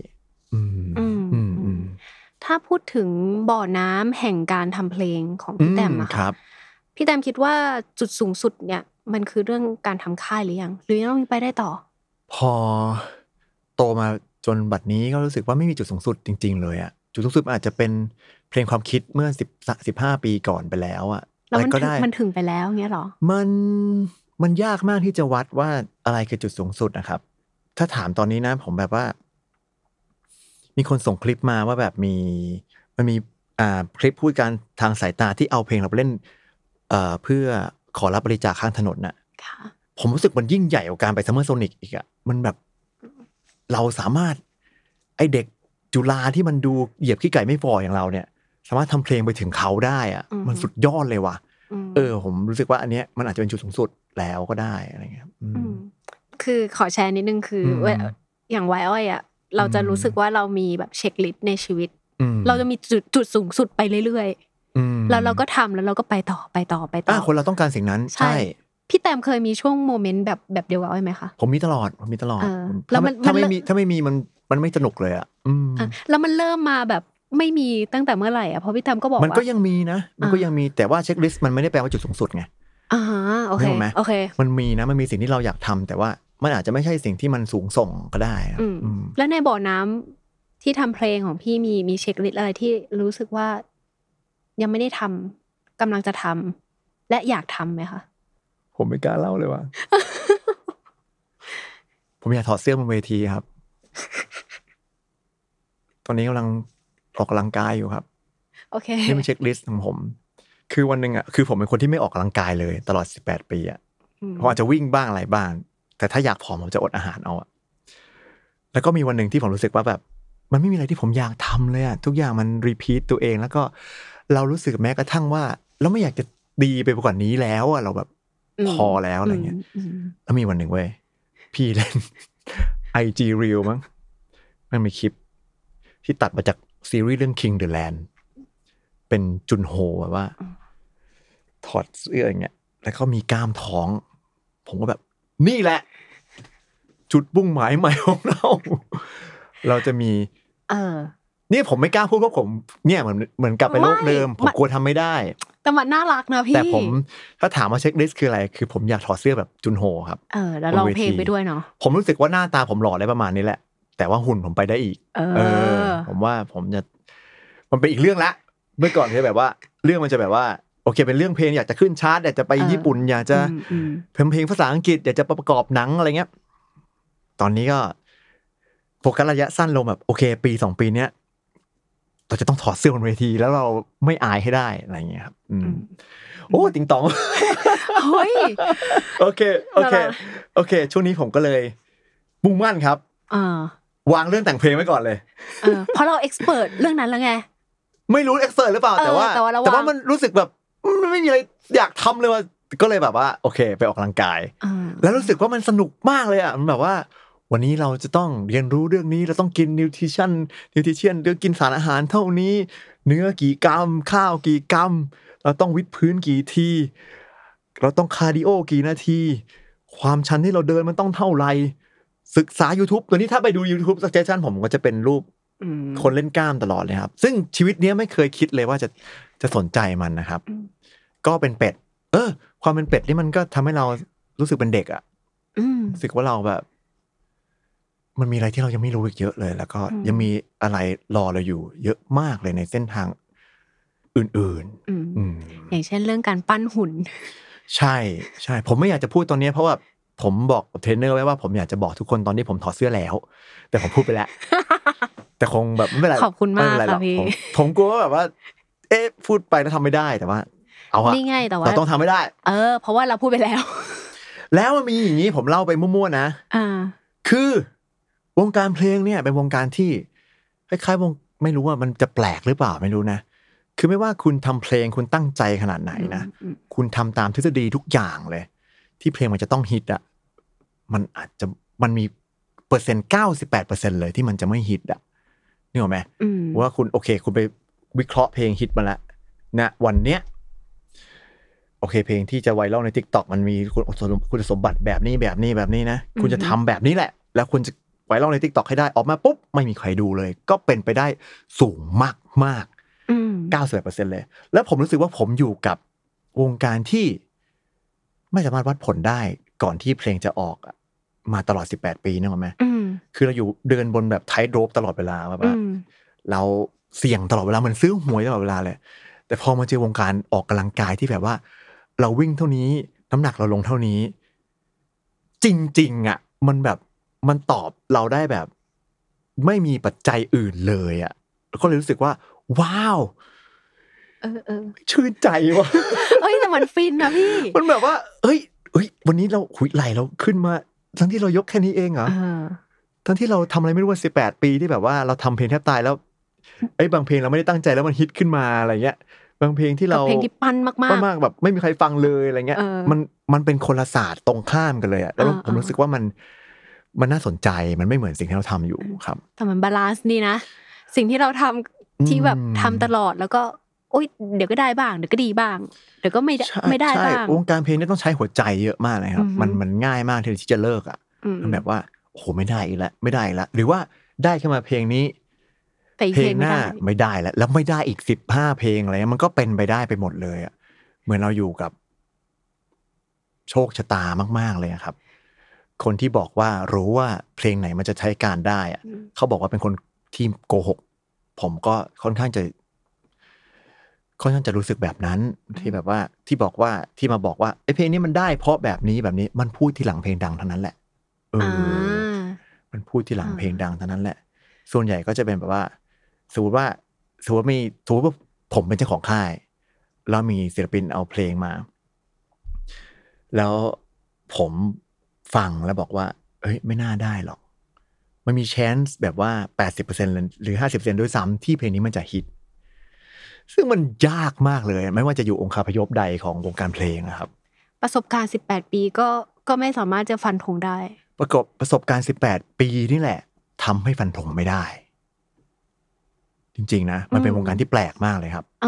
อืมอืมอืม ถ้าพูดถึงบ่อน้ำแห่งการทำเพลงของพี่แสตมป์อะค่ะพี่แต้มคิดว่าจุดสูงสุดเนี่ย มันคือเรื่องการทำค่ายหรือยัง หรือยังต้องไปได้ต่อ พอโตมาจนบัดนี้ก็รู้สึกว่าไม่มีจุดสูงสุดจริง ๆ เลยอะจุดสูงสุดอาจจะเป็นเพลงความคิดเมื่อสิบสิบห้าปีก่อนไปแล้วอะแล้วมันถึงมันถึงไปแล้วเงี้ยหรอ มันมันยากมากที่จะวัดว่าอะไรคือจุดสูงสุดนะครับ ถ้าถามตอนนี้นะ ผมแบบว่า มีคนส่งคลิปมาว่าแบบมีมันมีอ่าคลิปพูดการทางสายตาที่เอาเพลงเราไปเล่นเอ่อเพื่อขอรับบริจาคข้างถนนน่ะผมรู้สึกมันยิ่งใหญ่กว่าการไปซัมเมอร์โซนิกอีกอะมันแบบเราสามารถ ไอเด็กจุฬาที่มันดูเหยียบขี้ไก่ไม่ฟออย่างเราเนี่ย สามารถทำเพลงไปถึงเขาได้อะมันสุดยอดเลยว่ะเออ ผมรู้สึกว่าอันเนี้ยมันอาจจะเป็นจุดสูงสุดแล้วก็ได้อะไรเงี้ยคือขอแชร์นิดนึงคืออย่างวัยอ้อยอะ เราจะรู้สึกว่าเรามีแบบ checklist ในชีวิต เราจะมีจุดจุดสูงสุดไปเรื่อยๆแล้วเราก็ทำแล้วเราก็ไปต่อไปต่อไปต่อคนเราต้องการสิ่งนั้นใช่พี่แสตมป์เคยมีช่วง moment แบบแบบเดียวกับอ้อยไหมคะผมมีตลอดผมมีตลอดแล้วมันถ้าไม่มีถ้าไม่มีมันมันไม่สนุกเลยอะอืมแล้วมันเริ่มมาแบบไม่มีตั้งแต่เมื่อไหร่อะเพราะพี่แสตมป์ก็บอกมันก็ยังมีนะ มันก็ยังมีแต่ว่า checklist มันไม่ได้แปลว่าจุดสูงสุดไงอ่าโอเคโอเค มันมีนะมันมีสิ่งที่เราอยากทำแต่ว่า มันอาจจะไม่ใช่สิ่งที่มันสูงส่งก็ได้แล้วในบ่อน้ำที่ทำเพลงของพี่มีมี checklist อะไรที่รู้สึกว่ายังไม่ได้ทำกำลังจะทำและอยากทำไหมคะผมไม่กล้าเล่าเลยว่า ผมอยากถอดเสื้อบนเวทีครับ ตอนนี้กำลังออกกำลังกายอยู่ครับโอเคนี่เป็น checklist ของผม คือวันหนึ่งอะคือผมเป็นคนที่ไม่ออกกำลังกายเลย ตลอดสิบแปดปีอะผมอาจจะวิ่งบ้างอะไรบ้าง แต่ถ้าอยากผอมผมจะอดอาหารเอาอะแล้วก็มีวันหนึ่งที่ผมรู้สึกว่าแบบ มันไม่มีอะไรที่ผมอยากทำเลยอะทุกอย่างมันรีพีทตัวเอง แล้วก็เรารู้สึกแม้กระทั่งว่า เราไม่อยากจะดีไปกว่านี้แล้วอะเราแบบพอแล้วอะไรเงี้ยแล้วมีวันหนึ่งเว้ยพี่เล่นไอจีรีลมั้งมันมีคลิป ที่ตัดมาจากซีรีส์เรื่อง King the Land เป็นจุนโฮแบบว่า ถอดเสื้ออย่างเงี้ย แล้วก็มีกล้ามท้อง ผมก็แบบ นี่แหละ จุดบุ้งหมายใหม่ของเรา เราจะมี เออ นี่ผมไม่กล้าพูดเพราะผม เนี่ยเหมือนเหมือนกลับไปโลกเดิม ผมกลัวทำไม่ได้ แต่มันน่ารักนะพี่ แต่ผมถ้าถามว่าเช็คลิสต์คืออะไร คือผมอยากถอดเสื้อแบบจุนโฮครับ เออ แล้วร้องเพลงไปด้วยเนาะ ผมรู้สึกว่าหน้าตาผมหล่อได้ประมาณนี้แหละ แต่ว่าหุ่นผมไปได้อีก เออ ผมว่าผมจะ มันเป็นอีกเรื่องละ เมื่อก่อนที่แบบว่า เรื่องมันจะแบบว่าโอเคเป็นเรื่องเพลงอยากจะขึ้นชาร์ตอยากจะไปญี่ปุ่นอยากจะเพลงเพลงภาษาอังกฤษอยากจะประกอบหนังอะไรเงี้ย ตอนนี้ก็โฟกัสระยะสั้นลงแบบ โอเค ปีสองปีเนี้ยเราจะต้องถอดเสื้อบนเวที แล้วเราไม่อายให้ได้อะไรเงี้ยครับอืมโอ้ติงตองเฮ้ยโอเคโอเค โอเค ช่วงนี้ผมก็เลยมุ่งมั่นครับอ่าวางเรื่องแต่งเพลงไว้ก่อนเลยเออเพราะเราเอ็กซ์เพรสเรื่องนั้นแล้วไงไม่รู้เอ็กซ์เพรสหรือเปล่าแต่ว่า แต่ว่ามันรู้สึกแบบมันไม่มีอะไรอยากทำเลยว่าก็เลยแบบว่า โอเค ไปออกกำลังกาย แล้วรู้สึกว่ามันสนุกมากเลยอะมันแบบว่า วันนี้เราจะต้องเรียนรู้เรื่องนี้เราต้องกินนิวทริชั่นนิวทริชั่นเรื่องกินสารอาหารเท่านี้ เนื้อกี่กรัม ข้าวกี่กรัม เราต้องวิดพื้นกี่ที เราต้องคาร์ดิโอกี่นาที ความชันที่เราเดินมันต้องเท่าไหร่ศึกษา YouTube ตัวนี้ถ้าไปดู YouTube s u g g e s t i o n ผมก็จะเป็นรูปคนเล่นกล้ามตลอดเลยครับ ซึ่งชีวิตนี้ไม่เคยคิดเลยว่าจะจะสนใจมันนะครับ ก็เป็นเป็ด เออ ความเป็นเป็ดนี่มันก็ทำให้เรารู้สึกเป็นเด็กอะ่ะรู้สึกว่าเราแบบ มันมีอะไรที่เรายังไม่รู้อีกเยอะเลย แล้วก็ยังมีอะไรรอเราอยู่ เยอะมากเลยในเส้นทางอื่นๆอย่างเช่นเรื่องการปั้นหุ่น ใช่ใช่ ผมไม่อยากจะพูดตอนนี้เพราะว่าผมบอกเทรนเนอร์ไว้ว่าผมอยากจะบอกทุกคนตอนที่ผมถอดเสื้อแล้ว แต่ผมพูดไปแล้ว แต่คงแบบไม่เป็นไรขอบคุณมากค่ะพี่ผมกลัวว่าแบบว่า เอ๊ะพูดไปแล้วทำไม่ได้แต่ว่า เอาอะนี่ไงแต่ว่าเราต้องทำไม่ได้ เออ เพราะว่าเราพูดไปแล้ว แล้วมันมีอย่างนี้ผมเล่าไปมั่วๆนะอ่าคือ วงการเพลงเนี่ยเป็นวงการที่คล้ายๆวงไม่รู้ว่ามันจะแปลกหรือเปล่าไม่รู้นะ คือไม่ว่าคุณทำเพลงคุณตั้งใจขนาดไหนนะ คุณทำตามทฤษฎีทุกอย่างเลย ที่เพลงมันจะต้องฮิตอะมันอาจจะมันมีเปอร์เซ็นต์เก้าสิบแปดเปอร์เซ็นเลยที่มันจะไม่ฮิตอะนี่หรอไหมว่าคุณโอเค คุณไปวิเคราะห์เพลงฮิตมาแล้วนะวันเนี้ยโอเคเพลงที่จะไวรัลใน TikTok มันมีคุณคุณสมบัติแบบนี้แบบนี้แบบนี้นะ คุณจะทำแบบนี้แหละ แล้วคุณจะ ไวรัลใน TikTok ให้ได้ออกมาปุ๊บไม่มีใครดูเลย ก็เป็นไปได้สูงมากมากเก้าสิบเปอร์เซ็นเลย แล้วผมรู้สึกว่าผมอยู่กับวงการที่ไม่สามารถวัดผลได้ก่อนที่เพลงจะออกมาตลอดสิบแปดปีนึกออกไหมคือเราอยู่เดินบนแบบ tightrope ตลอดเวลาแบบเราเสี่ยงตลอดเวลาเหมือนซื้อหวยตลอดเวลาเลย แต่พอมาเจอวงการออกกำลังกายที่แบบว่า เราวิ่งเท่านี้น้ำหนักเราลงเท่านี้ จริง ๆ อะ มันแบบ มันตอบเราได้แบบ ไม่มีปัจจัยอื่นเลยอะก็เลยรู้สึกว่า ว้าวเออเออชื่นใจว่ะเอ้ยแต่มันฟินนะพี่ มันแบบว่าเอ้ยเอ้ย วันนี้เราหุยไหลเราขึ้นมา ทั้งที่เรายกแค่นี้เองเหรอทั้งที่เราทำอะไรไม่รู้ว่าสิบแปดปีที่แบบว่าเราทำเพลงแทบตายแล้วไอ้บางเพลงเราไม่ได้ตั้งใจแล้วมันฮิตขึ้นมาอะไรเงี้ยบางเพลงที่เราเพลงที่ปั้นมากๆมากแบบไม่มีใครฟังเลยอะไรเงี้ย มันมันเป็นคนละศาสตร์ตรงข้ามกันเลยอะแล้วผมรู้สึกว่ามัน มันน่าสนใจมันไม่เหมือนสิ่งที่เราทำอยู่ครับแต่มัน balance ดีนะ สิ่งที่เราทำที่แบบทำตลอดแล้วก็โอ๊ยเดี๋ยวก็ได้บ้างเดี๋ยวก็ดีบ้างเดี๋ยวก็ไม่ไม่ได้บ้างวงการเพลงนี่ต้องใช้หัวใจเยอะมากเลยครับ มันมันง่ายมากที่จะเลิกอะมันแบบว่าโอ้โหไม่ได้อีกแล้วไม่ได้อีกแล้วหรือว่าได้แค่มาเพลงนี้เพลงหน้าไม่ได้แล้ว แล้วไม่ได้อีกสิบห้าเพลงอะไรมันก็เป็นไปได้ไปหมดเลยอะเหมือนเราอยู่กับ โชคชะตามาก ๆเลยครับ คนที่บอกว่ารู้ว่าเพลงไหนมันจะใช้การได้อะเขาบอกว่าเป็นคนที่โกหก ผมก็ค่อนข้างจะค่อนข้างจะรู้สึกแบบนั้นที่แบบว่าที่บอกว่าที่มาบอกว่าไอ้เพลงนี้มันได้ เพราะแบบนี้แบบนี้มันพูดที่หลังเพลงดังเท่านั้นแหละเออมันพูดที่หลังเพลงดังเท่านั้นแหละ ส่วนใหญ่ก็จะเป็นแบบว่าสมมติว่าสมมติมีสมมติว่าผมเป็นเจ้าของค่าย แล้วมีศิลปินเอาเพลงมา แล้วผม ฟังแล้วบอกว่าเฮ้ย ไม่น่าได้หรอก มันมีแชนส์แบบว่าแปดสิบเปอร์เซ็นหรือห้าสิบเปอร์เซ็นด้วยซ้ำที่เพลงนี้มันจะฮิต ซึ่งมันยากมากเลย ไม่ว่าจะอยู่องค์คาพยพใดของวงการเพลงนะครับ ประสบการณ์สิบแปดปีก็ก็ไม่สามารถจะฟันธงได้ ประกบประสบการณ์สิบแปดปีนี่แหละทำให้ฟันธงไม่ได้ จริง ๆ นะ มันเป็นวงการที่แปลกมากเลยครับอ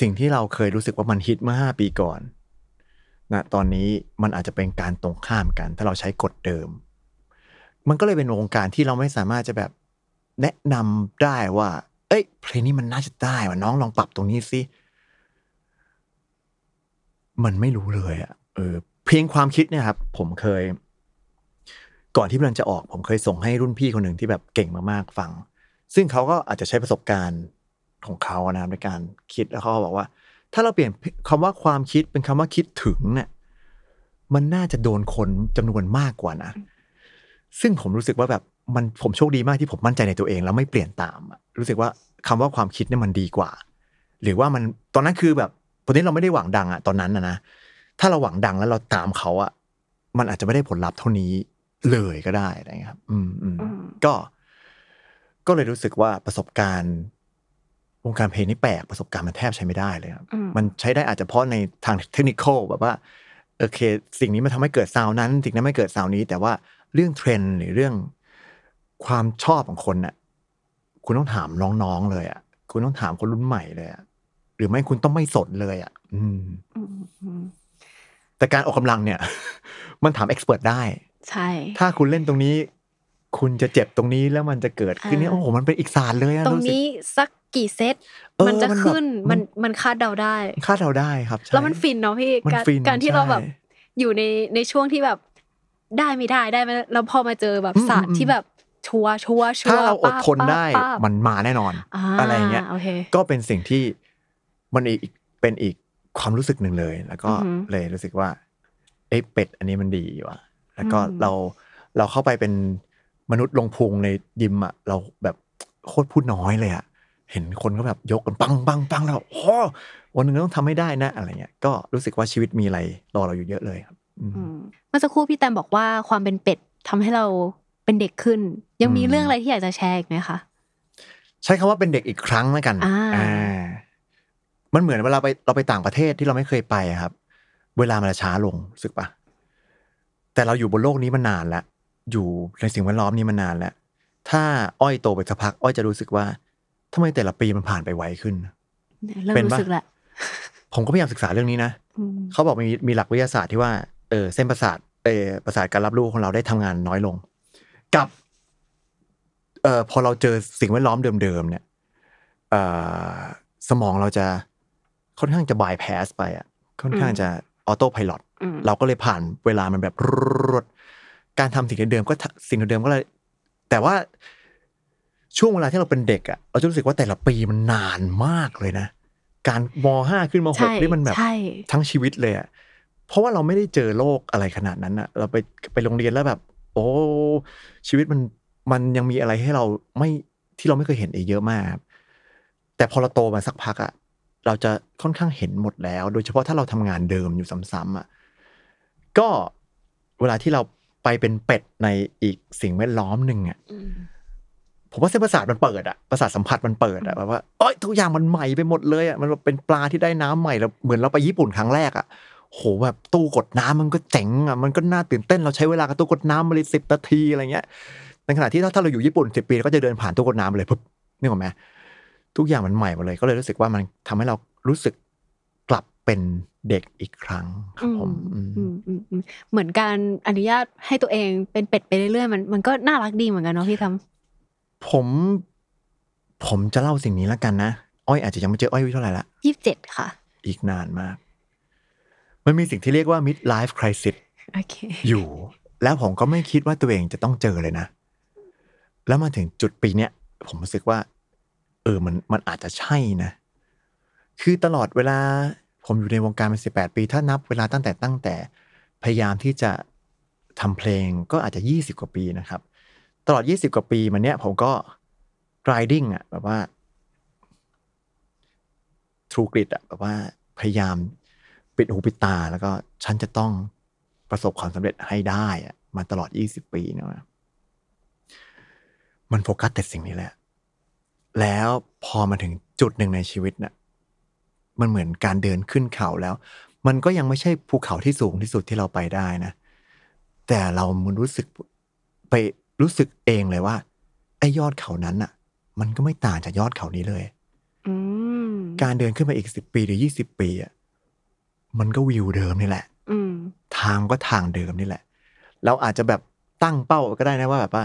สิ่งที่เราเคยรู้สึกว่ามันฮิตเมื่อห้าปีก่อน นะตอนนี้มันอาจจะเป็นการตรงข้ามกัน ถ้าเราใช้กฎเดิม มันก็เลยเป็นวงการที่เราไม่สามารถจะแบบแนะนำได้ว่า เอ้ยเพลงนี้มันน่าจะได้ว่าน้องลองปรับตรงนี้สิมันไม่รู้เลยอะเออเพียงความคิดเนี่ยครับ ผมเคย ก่อนที่มันจะออก ผมเคยส่งให้รุ่นพี่คนหนึ่งที่แบบเก่งมากๆฟัง ซึ่งเขาก็อาจจะใช้ประสบการณ์ของเขานะครับในการคิดแล้วเขาบอกว่า ถ้าเราเปลี่ยนคำว่าความคิดเป็นคำว่าคิดถึงเนี่ยมันน่าจะโดนคนจำนวนมากกว่านะ ซึ่งผมรู้สึกว่าแบบมันผมโชคดีมากที่ผมมั่นใจในตัวเองแล้วไม่เปลี่ยนตาม รู้สึกว่าคำว่าความคิดเนี่ยมันดีกว่า หรือว่ามันตอนนั้นคือแบบตอนนี้เราไม่ได้หวังดังอะตอนนั้นนะนะถ้าเราหวังดังแล้วเราตามเขาอะมันอาจจะไม่ได้ผลลัพธ์เท่านี้เลยก็ได้นะครับ อืมอืมก็ ก็เลยรู้สึกว่าประสบการณ์ วงการเพลงนี่แปลกประสบการณ์มันแทบใช้ไม่ได้เลยครับมันใช้ได้อาจจะเพราะในทางเทคนิคแบบว่าโอเค สิ่งนี้มันทำให้เกิดซาวนั้น สิ่งนั้นไม่เกิดซาวนี้ แต่ว่าเรื่องเทรนด์หรือเรื่องความชอบของคนน่ะคุณต้องถามน้องๆเลยอะคุณต้องถามคนรุ่นใหม่เลยอะหรือไม่คุณต้องไม่สนเลยอะ อืมแต่การออกกำลังเนี่ย มันถามเอ็กซ์เพรสได้ ใช่ ถ้าคุณเล่นตรงนี้ คุณจะเจ็บตรงนี้แล้วมันจะเกิดขึ้นนี่โอ้โหมันเป็นอีกศาสตร์เลยอะตรงนี้สักกี่เซตมันจะขึ้นมันมันคาดเดาได้คาดเดาได้ครับแล้วมันฟินเนาะพี่การที่เราแบบอยู่ในในช่วงที่แบบได้ไม่ได้ได้ไหมแล้วพอมาเจอแบบศาสตร์ที่แบบชัวชัวชัวถ้าเราอดทนได้มันมาแน่นอน อะไรเงี้ยก็เป็นสิ่งที่มันอีกเป็นอีกความรู้สึกหนึ่งเลย แล้วก็เลยรู้สึกว่าเอ้เป็ดอันนี้มันดีว่ะแล้วก็เราเราเข้าไปเป็น มนุษย์ลงพุงในยิมอะเราแบบโคตรพูดน้อยเลยอะเห็นคนก็แบบยกกันปังปังปังแล้วโอ้วันหนึ่งต้องทำให้ได้นะ อะไรเงี้ยก็รู้สึกว่าชีวิตมีอะไรรอเราอยู่เยอะเลยครับเมื่อสักครู่พี่แตมบอกว่าความเป็นเป็ดทำให้เราเป็นเด็กขึ้น ยังมีเรื่องอะไรที่อยากจะแชร์อีกไหมคะใช้คำว่าเป็นเด็กอีกครั้งแล้วกันอ่ามันเหมือนเวลาไปเราไปต่างประเทศที่เราไม่เคยไปครับ เวลามันช้าลงรู้สึกปะแต่เราอยู่บนโลกนี้มานานแล้ว อยู่ในสิ่งแวดล้อมนี้มานานแล้ว ถ้าอ้อยโตไปสักพัก อ้อยจะรู้สึกว่าทำไมแต่ละปีมันผ่านไปไวขึ้น เป็นปะผมก็พยายามศึกษาเรื่องนี้นะเขาบอกมีมีหลักวิทยาศาสตร์ที่ว่าเออเส้นประสาทเออประสาทการรับรู้ของเราได้ทำงานน้อยลง กับเอ่อพอเราเจอสิ่งแวดล้อมเดิมๆเนี่ยเอ่อสมองเราจะค่อนข้างจะบายแพสไปอะค่อนข้างจะออโต้พายロเราก็เลยผ่านเวลามันแบบรด การทำสิ่งเดิมก็สิ่งเดิมก็เลยแต่ว่าช่วงเวลาที่เราเป็นเด็กอะเราจะรู้สึกว่าแต่ละปีมันนานมากเลยนะ การมห้าขึ้นมหกนี่มันแบบทั้งชีวิตเลยอะเพราะว่าเราไม่ได้เจอโลกอะไรขนาดนั้นอะเราไปไปโรงเรียนแล้วแบบ โอ้ชีวิตมันมันยังมีอะไรให้เราไม่ที่เราไม่เคยเห็นอีกเยอะมาก แต่พอเราโตมาสักพักอะเราจะค่อนข้างเห็นหมดแล้ว โดยเฉพาะถ้าเราทำงานเดิมอยู่ซ้ำๆอะก็เวลาที่เรา ไปเป็นเป็ดในอีกสิ่งแวดล้อมหนึ่งอะผมว่าเส้นประสาทมันเปิดอะประสาทสัมผัสมันเปิดอะแบบว่าเอ้ยทุกอย่างมันใหม่ไปหมดเลยอะมันเป็นปลาที่ได้น้ำใหม่แล้วเหมือนเราไปญี่ปุ่นครั้งแรกอะโหแบบตู้กดน้ำมันก็เจ๋งอะมันก็น่าตื่นเต้นเราใช้เวลากับตู้กดน้ำมาเลยสิบนาทีอะไรเงี้ยในขณะที่ถ้าถ้าเราอยู่ญี่ปุ่นสิบปีเราก็จะเดินผ่านตู้กดน้ำไปเลยปุ๊บนี่หรอไหมทุกอย่างมันใหม่หมดเลย ก็เลยรู้สึกว่ามันทำให้เรารู้สึกกลับเป็น เด็กอีกครั้งครับผมเหมือนการอนุญาตให้ตัวเองเป็นเป็ดไปเรื่อยๆมันมันก็น่ารักดีเหมือนกันเนาะพี่ทำผม ผมจะเล่าสิ่งนี้แล้วกันนะอ้อยอาจจะยังไม่เจออ้อยวิเท่าไหร่ละยี่สิบเจ็ดค่ะ อีกนานมาก มันมีสิ่งที่เรียกว่า mid life crisis อยู่ แล้วผมก็ไม่คิดว่าตัวเองจะต้องเจอเลยนะ แล้วมาถึงจุดปีเนี้ยผมรู้สึกว่า เออมันมันอาจจะใช่นะ คือตลอดเวลา ผมอยู่ในวงการมาสิบแปดปี ถ้านับเวลาตั้งแต่ตั้งแต่พยายามที่จะทำเพลงก็อาจจะยี่สิบกว่าปีนะครับ ตลอดยี่สิบกว่าปีมาเนี้ยผมก็ grinding อะแบบว่า true grit อะแบบว่าพยายามปิดหูปิดตา แล้วก็ฉันจะต้องประสบความสำเร็จให้ได้อะมาตลอดยี่สิบปีนะมันโฟกัสแต่สิ่งนี้แหละ แล้วพอมาถึงจุดหนึ่งในชีวิตเนะ่ย มันเหมือนการเดินขึ้นเขาแล้ว มันก็ยังไม่ใช่ภูเขาที่สูงที่สุดที่เราไปได้นะ แต่เรามันรู้สึกไปรู้สึกเองเลยว่าไอ้ยอดเขานั้นอะมันก็ไม่ต่างจากยอดเขานี้เลยการเดินขึ้นมาอีกสิบปีหรือยี่สิบปีอะมันก็วิวเดิมนี่แหละทางก็ทางเดิมนี่แหละ เราอาจจะแบบตั้งเป้าก็ได้นะว่าแบบว่า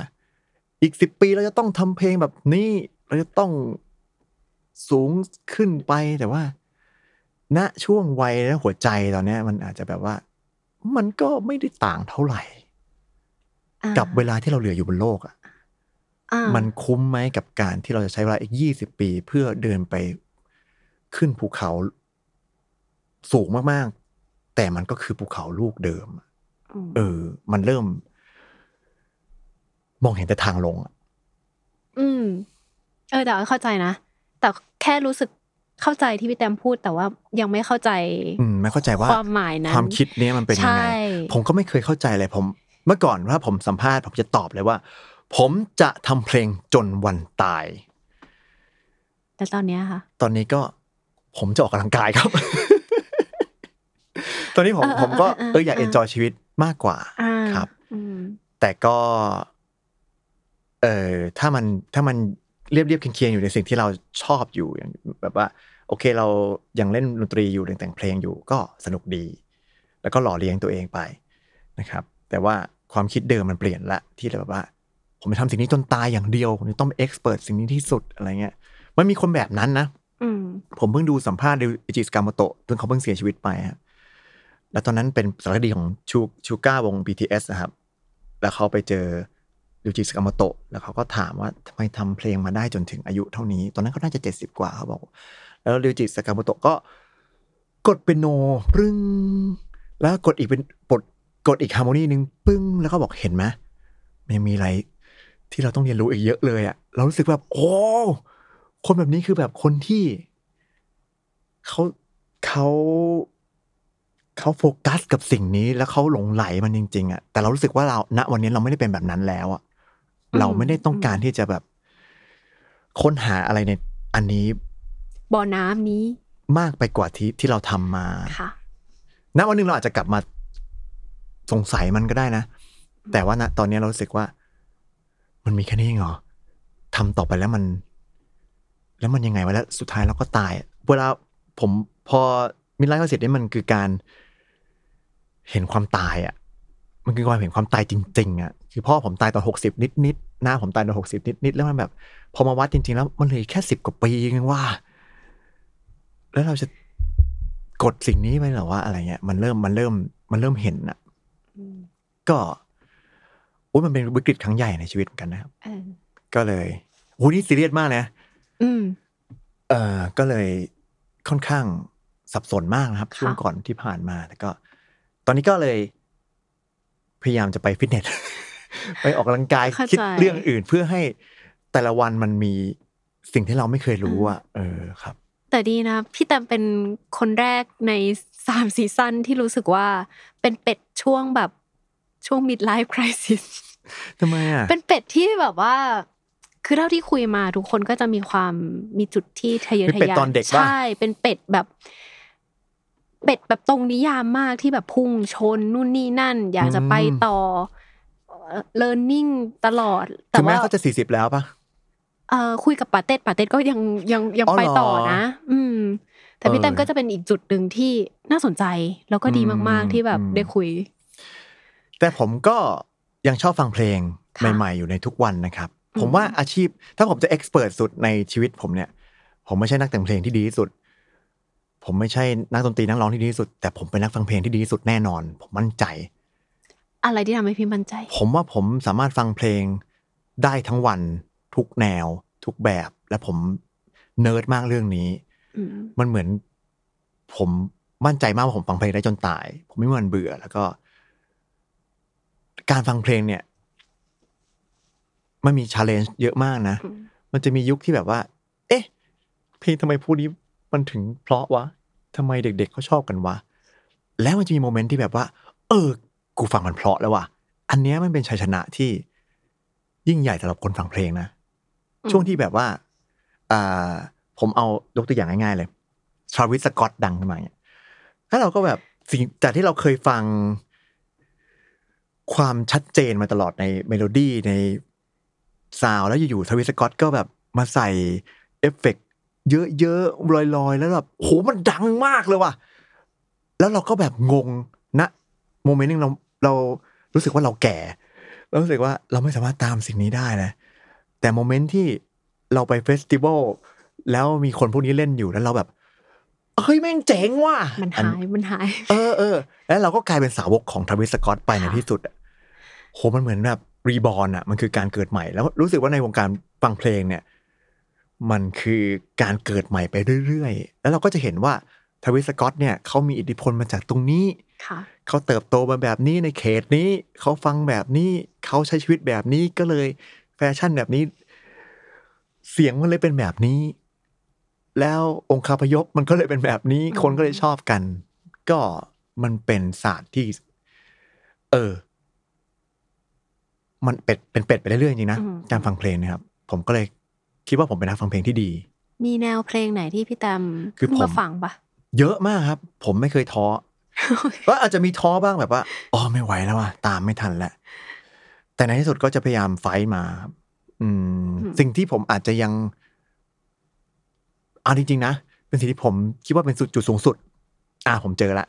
อีกสิบปีเราจะต้องทำเพลงแบบนี้ เราจะต้องสูงขึ้นไปแต่ว่า ณช่วงวัยและหัวใจตอนนี้มันอาจจะแบบว่า มันก็ไม่ได้ต่างเท่าไหร่ กับเวลาที่เราเหลืออยู่บนโลกอะมันคุ้มไหมกับการที่เราจะใช้เวลาอีกยี่สิบปี เพื่อเดินไปขึ้นภูเขาสูงมากๆ แต่มันก็คือภูเขาลูกเดิม เออ มันเริ่ม มองเห็นแต่ทางลงอะ อืม เออแต่เข้าใจนะ แต่แค่รู้สึก เข้าใจที่พี่แตมพูดแต่ว่ายังไม่เข้าใจอืมไม่เข้าใจว่าความหมายนั้นความคิดนี้มันเป็นยังไงผมก็ไม่เคยเข้าใจเลยผม เมื่อก่อนถ้าผมสัมภาษณ์ผมจะตอบเลยว่า ผมจะทำเพลงจนวันตาย แต่ตอนนี้ค่ะ ตอนนี้ก็ผมจะออกกำลังกายครับ ตอนนี้ผมผมก็เอออยากเอนจอยชีวิตมากกว่าครับแต่ก็ เออถ้ามันถ้ามัน เรียบเรียบเคียงๆอยู่ในสิ่งที่เราชอบอยู่อย่างแบบว่า โอเคเรายังเล่นดนตรีอยู่แต่งเพลงอยู่ก็สนุกดี แล้วก็หล่อเลี้ยงตัวเองไปนะครับ แต่ว่าความคิดเดิมมันเปลี่ยนละที่แบบว่า ผมจะทำสิ่งนี้จนตายอย่างเดียวผมจะต้องเป็น expert สิ่งนี้ที่สุดอะไรเงี้ยมันมีคนแบบนั้นนะผมเพิ่งดูสัมภาษณ์ดิจิสกามโตะจนเขาเพิ่งเสียชีวิตไปครับแล้วตอนนั้นเป็นสารคดีของชูชูก้าวง BTS นะครับ แล้วเขาไปเจอ ริวอิจิ ซากาโมโตะแล้วเขาก็ถามว่าทำไมทำเพลงมาได้จนถึงอายุเท่านี้ ตอนนั้นเขาน่าจะเจ็ดสิบกว่าเขาบอก แล้วริวจิสกามโตะก็กดเป็นโนปึ้ง แล้วกดอีกเป็นปดกดอีกฮาร์โมนีหนึ่งปึ้ง แล้วก็บอกเห็นไหมมันยังมีอะไรที่เราต้องเรียนรู้อีกเยอะเลยอะเรารู้สึกแบบโอ้คนแบบนี้คือแบบคนที่เขาเขาเขาโฟกัสกับสิ่งนี้แล้วเขาหลงไหลมันจริง ๆอะแต่เรารู้สึกว่าเราณวันนี้เราไม่ได้เป็นแบบนั้นแล้วอะ เราไม่ได้ต้องการที่จะแบบ ค้นหาอะไรในอันนี้บ่อน้ำนี้ มากไปกว่าที่ที่เราทำมาค่ะณวันนึงเราอาจจะกลับมาสงสัยมันก็ได้นะ แต่ว่าณตอนนี้เรารู้สึกว่า มันมีแค่นี้เหรอทำต่อไปแล้วมัน แล้วมันยังไงวะแล้วสุดท้ายเราก็ตาย เวลาผมพอมิดไลฟ์คริสิสนี่มันคือการ เห็นความตายอะ มันคือความเห็นความตายจริงๆอะคือพ่อผมตายตอนหกสิบนิดๆหน้าผมตายตอนหกสิบนิดๆแล้วมันแบบ พอมาวัดจริง ๆ แล้วมันเลยแค่สิบกว่าปีเองว่า แล้วเราจะกดสิ่งนี้ไปหรอว่าอะไรเงี้ยมันเริ่มมันเริ่มมันเริ่มเห็นอะก็โอ้มันเป็นวิกฤตครั้งใหญ่ในชีวิตเหมือนกันนะครับก็เลยโอ้นี่ซีเรียสมากนะอืมเอ่อก็เลยค่อนข้างสับสนมากนะครับ ช่วงก่อนที่ผ่านมาแต่ก็ ตอนนี้ก็เลย พยายามจะไปฟิตเนส ไปออกกำลังกายคิดเรื่องอื่นเพื่อให้แต่ละวันมันมีสิ่งที่เราไม่เคยรู้อะเออครับ แต่ดีนะ พี่แตมเป็นคนแรกในสามซีซั่นที่รู้สึกว่าเป็นเป็ดช่วงแบบช่วง midlife crisis ทำไมอะ เป็นเป็ดที่แบบว่า คือเท่าที่คุยมาทุกคนก็จะมีความมีจุดที่ทะเยอทะยานใช่เป็นเป็ดแบบ เป็ดแบบตรงนิยามมากที่แบบพุ่งชนนู่นนี่นั่น อยากจะไปต่อ learning ตลอด แต่ว่าเขาจะสี่สิบแล้วปะเออคุยกับปาเต็ดปาเต็ดก็ยังยังยังไปต่อนะ อืม แต่พี่แต้มก็จะเป็นอีกจุดหนึ่งที่น่าสนใจแล้วก็ดีมาก ๆที่แบบได้คุย แต่ผมก็ยังชอบฟังเพลงใหม่ ๆ อยู่ในทุกวันนะครับ ผมว่าอาชีพถ้าผมจะเอ็กซ์เพรสสุดในชีวิตผมเนี่ย ผมไม่ใช่นักแต่งเพลงที่ดีที่สุด ผมไม่ใช่นักดนตรีนักร้องที่ดีที่สุด แต่ผมเป็นนักฟังเพลงที่ดีที่สุดแน่นอน ผมมั่นใจ อะไรที่ทำให้พี่มั่นใจ ผมว่าผมสามารถฟังเพลงได้ทั้งวัน ทุกแนว ทุกแบบ และผมเนิร์ดมากเรื่องนี้มันเหมือน ผมมั่นใจมากว่าผมฟังเพลงได้จนตาย ผมไม่มีวันเบื่อ แล้วก็ การฟังเพลงเนี่ยมันมี challenge เยอะมากนะมันจะมียุคที่แบบว่า เอ๊ะ เพลงทำไมยุคนี้ มันถึงเพราะวะทำไมเด็กๆเขาชอบกันวะ แล้วมันจะมี moment ที่แบบว่า เออ กูฟังมันเพราะแล้วว่ะอันนี้มันเป็นชัยชนะที่ยิ่งใหญ่สำหรับคนฟังเพลงนะ ช่วงที่แบบว่าอ่าผมเอายกตัวอย่างง่ายๆเลย Travis Scott ดังขึ้นมาเนี่ยถ้าเราก็แบบสิ่งจากที่เราเคยฟัง ความชัดเจนมาตลอดในเมโลดี้ในซาวแล้วอยู่ๆ Travis Scott ก็แบบมาใส่เอฟเฟก เยอะๆลอยๆ แล้วแบบโหมันดังมากเลยว่ะ แล้วเราก็แบบงงนะ moment นึงเราเรารู้สึกว่าเราแก่เรารู้สึกว่าเราไม่สามารถตามสิ่งนี้ได้นะ แต่ moment ที่เราไป festival แล้วมีคนพวกนี้เล่นอยู่แล้วเราแบบเฮ้ยแม่งเจ๋งว่ะมัน high มัน high เออเออแล้วเราก็กลายเป็นสาวกของทวิสกอตไปในที่สุดโหมันเหมือนแบบรีบอลอะ มันคือการเกิดใหม่แล้วรู้สึกว่าในวงการฟังเพลงเนี่ย มันคือการเกิดใหม่ไปเรื่อยๆ แล้วเราก็จะเห็นว่าทวิสกอตเนี่ยเขามีอิทธิพลมาจากตรงนี้เขาเติบโตมาแบบนี้ในเขตนี้ เขาฟังแบบนี้เขาใช้ชีวิตแบบนี้ก็เลยแฟชั่นแบบนี้ เสียงมันเลยเป็นแบบนี้ แล้วองค์คาพยพมันก็เลยเป็นแบบนี้ คนก็เลยชอบกัน ก็มันเป็นศาสตร์ที่ เออ มันเป็ดเป็นเป็ดไปเรื่อยๆจริงนะการฟังเพลงนะครับ ผมก็เลย คิดว่าผมเป็นนักฟังเพลงที่ดี มีแนวเพลงไหนที่พี่ตามคือผมฟังปะเยอะมากครับ ผมไม่เคยท้อว่าอาจจะมีท้อบ้างแบบว่าอ๋อไม่ไหวแล้วว่ะตามไม่ทันแล้วแต่ในที่สุดก็จะพยายามไฟมา อืม สิ่งที่ผมอาจจะยังเอาจริงๆนะเป็นสิ่งที่ผมคิดว่าเป็นสุดจุดสูงสุด อ่า ผมเจอละ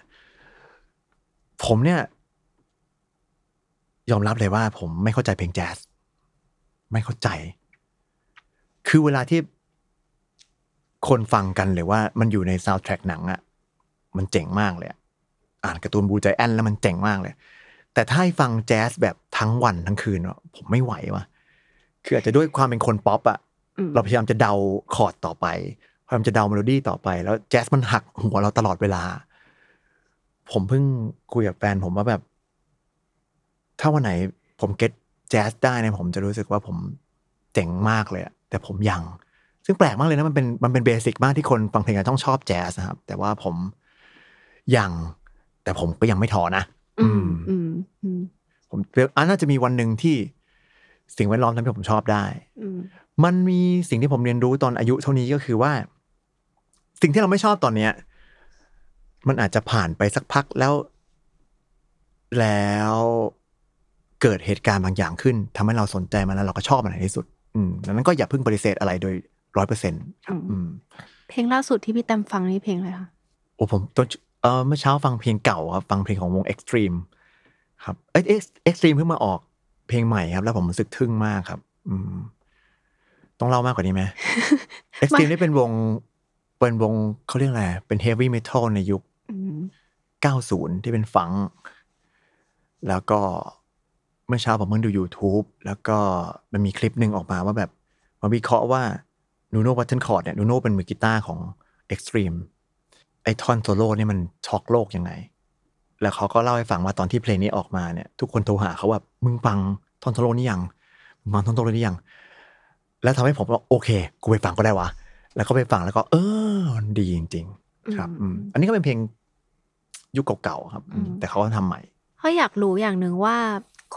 ผมเนี่ย ยอมรับเลยว่า ผมไม่เข้าใจเพลงแจ๊สไม่เข้าใจ คือเวลาที่คนฟังกันหรือว่ามันอยู่ในซาวด์แทร็กหนังอะมันเจ๋งมากเลยอ่านการ์ตูน Blue Giant แล้วมันเจ๋งมากเลย แต่ถ้าให้ฟังแจ๊สแบบทั้งวันทั้งคืนผมไม่ไหวว่ะคืออาจจะด้วยความเป็นคนป๊อปอะเราพยายามจะเดาคอร์ดต่อไปพยายามจะเดาเมโลดี้ต่อไป แล้วแจ๊สมันหักหัวเราตลอดเวลา ผมเพิ่งคุยกับแฟนผมว่าแบบ ถ้าวันไหนผม get แจ๊สได้เนี่ยผมจะรู้สึกว่าผมเจ๋งมากเลย แต่ผมยัง ซึ่งแปลกมากเลยนะมันเป็นมันเป็น basic มากที่คนฟังเพลงต้องชอบแจ๊สนะครับ แต่ว่าผมยังแต่ผมก็ยังไม่ถอนะอืมอืมผมอันน่าจะมีวันหนึ่งที่สิ่งแวดล้อมทำให้ผมชอบได้มันมีสิ่งที่ผมเรียนรู้ตอนอายุเท่านี้ก็คือว่า สิ่งที่เราไม่ชอบตอนเนี้ย มันอาจจะผ่านไปสักพักแล้ว แล้วเกิดเหตุการณ์บางอย่างขึ้นทำให้เราสนใจมันแล้วเราก็ชอบมันในที่สุด อืมดังนั้นก็อย่าเพิ่งปฏิเสธอะไรโดยร้อยเปอร์เซ็นต์เพลงล่าสุดที่พี่แตมฟังนี่เพลงอะไรคะอ๋อผมตอนเออเมื่อเช้าฟังเพลงเก่าครับฟังเพลงของวง Extreme ครับ Ex Extreme เพิ่งมาออกเพลงใหม่ครับ แล้วผมรู้สึกทึ่งมากครับ อืม ต้องเล่ามากกว่านี้ไหม Extreme นี่เป็นวงเป็นวงเขาเรียกอะไรเป็น heavy metal ในยุค90ที่เป็นฟัง แล้วก็ เมื่อเช้าผมเพิ่งดู YouTube แล้วก็มันมีคลิปหนึ่งออกมาว่าแบบมาวิเคราะห์ว่า Nuno Bettencourt เนี่ย Nuno เป็นมือกีตาร์ของ Extreme ไอ้ท่อนโซโล่เนี่ยมันช็อกโลกยังไง แล้วเขาก็เล่าให้ฟังว่าตอนที่เพลงนี้ออกมาเนี่ย ทุกคนโทรหาเขาแบบมึงฟังท่อนโซโล่นี้ยังมึงฟังท่อนโซโล่นี้ยัง แล้วทำให้ผมว่าโอเค กูไปฟังก็ได้วะ แล้วก็ไปฟังแล้วก็ เออมันดีจริง ๆ ครับอืมอันนี้ก็เป็นเพลงยุคเก่าๆครับ แต่เขาก็ทำใหม่เขาอยากรู้อย่างหนึ่งว่า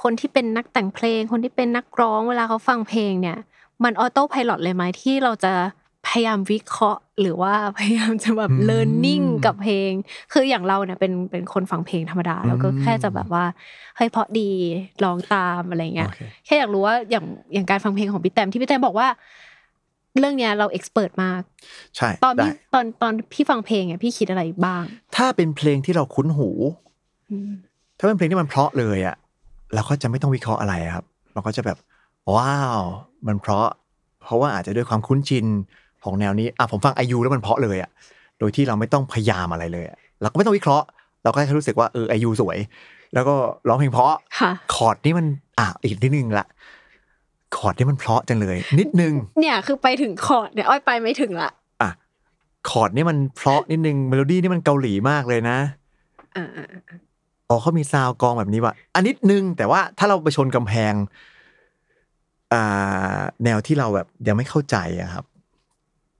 คนที่เป็นนักแต่งเพลง คนที่เป็นนักร้องเวลาเขาฟังเพลงเนี่ย มัน autopilot เลยไหมที่เราจะพยายามวิเคราะห์ หรือว่าพยายามจะแบบ learning กับเพลง คืออย่างเราเนี่ยเป็นเป็นคนฟังเพลงธรรมดา แล้วก็แค่จะแบบว่าเฮ้ยเพราะดีร้องตามอะไรเงี้ยแค่อยากรู้ว่าอย่างอย่างการฟังเพลงของพี่แตมที่พี่แตมบอกว่า เรื่องเนี้ยเรา expert มาก ใช่ตอนพี่ตอนตอนพี่ฟังเพลงเนี่ยพี่คิดอะไรบ้าง ถ้าเป็นเพลงที่เราคุ้นหู ถ้าเป็นเพลงที่มันเพราะเลยอะ เราก็จะไม่ต้องวิเคราะห์อะไรครับ เราก็จะแบบว้าว มันเพราะ เพราะว่าอาจจะด้วยความคุ้นชินของแนวนี้อะผมฟัง IU แล้วมันเพราะเลยอะโดยที่เราไม่ต้องพยายามอะไรเลยเราก็ไม่ต้องวิเคราะห์ เราก็แค่รู้สึกว่าเออ IU สวย แล้วก็ร้องเพลงเพราะคอร์ดนี่มันอะอีกนิดนึงละคอร์ดนี่มันเพราะจังเลย นิดนึง เนี่ยคือไปถึงคอร์ดเนี่ยอ้อยไปไม่ถึงละอะคอร์ดนี่มันเพราะนิดนึงเมโลดี้นี่มันเกาหลีมากเลยนะ อ่าอ๋อเขามี sound กลองแบบนี้ว่ะอันนิดนึง แต่ว่าถ้าเราไปชนกำแพงอ่าแนวที่เราแบบยังไม่เข้าใจอะครับ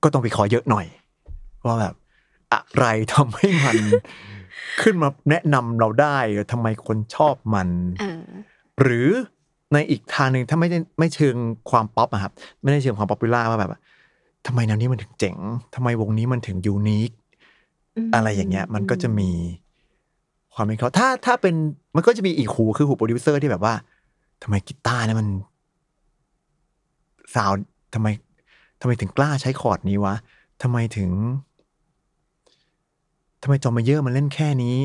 ก็ต้องไปขุดเยอะหน่อยว่าแบบ อะไรทำให้มันขึ้นมาแนะนำเราได้ทำไมคนชอบมันหรือในอีกทางหนึ่งถ้าไม่ได้ไม่เชิงความป๊อปอะครับ ไม่ได้เชิงความ popular ว่าแบบทำไมแนวนี้มันถึงเจ๋งทำไมวงนี้มันถึง unique อะไรอย่างเงี้ย มันก็จะมี ความเป็นเขาถ้าถ้าเป็นมันก็จะมีอีกหูคือหูโปรดิวเซอร์ที่แบบว่าทำไมกีตาร์เนี่ยมันสาวทำไมทำไมถึงกล้าใช้คอร์ดนี้วะทำไมถึงทำไม John Mayer มันเล่นแค่นี้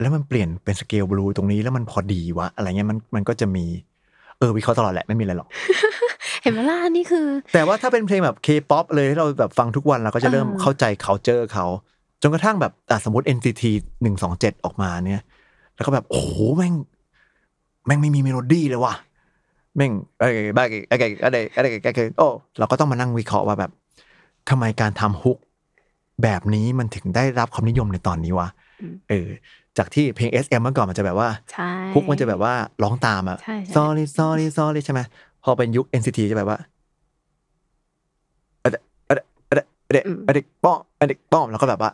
แล้วมันเปลี่ยนเป็น scale blues ตรงนี้แล้วมันพอดีวะอะไรเงี้ยมันมันก็จะมี เออวิเคราะห์ตลอดแหละไม่มีอะไรหรอกเห็นไหมล่ะนี่คือ แต่ว่าถ้าเป็นเพลงแบบเคป๊อปเลยที่เราแบบฟังทุกวันเราก็จะเริ่มเข้าใจเขาเจอเขา จนกระทั่งแบบสมมติ NCT หนึ่งสองเจ็ดออกมาเนี่ย แล้วก็แบบ โอ้โห แม่ง แม่งไม่มีเมโลดี้เลยว่ะ แม่งอะไรบ้าอะไรอะไรอะไรอะไรโอ้เราก็ต้องมานั่งวิเคราะห์ว่าแบบทำไมการทำ hook แบบนี้มันถึงได้รับความนิยมในตอนนี้วะ เออ จากที่เพลง SM เมื่อก่อนมันจะแบบว่า hook มันจะแบบว่าร้องตามอะ sorry sorry sorry ใช่ไหมพอเป็นยุค NCT จะแบบว่าอเดอเดอเดอเดอเดป้อมอเดป้อมแล้วก็แบบว่า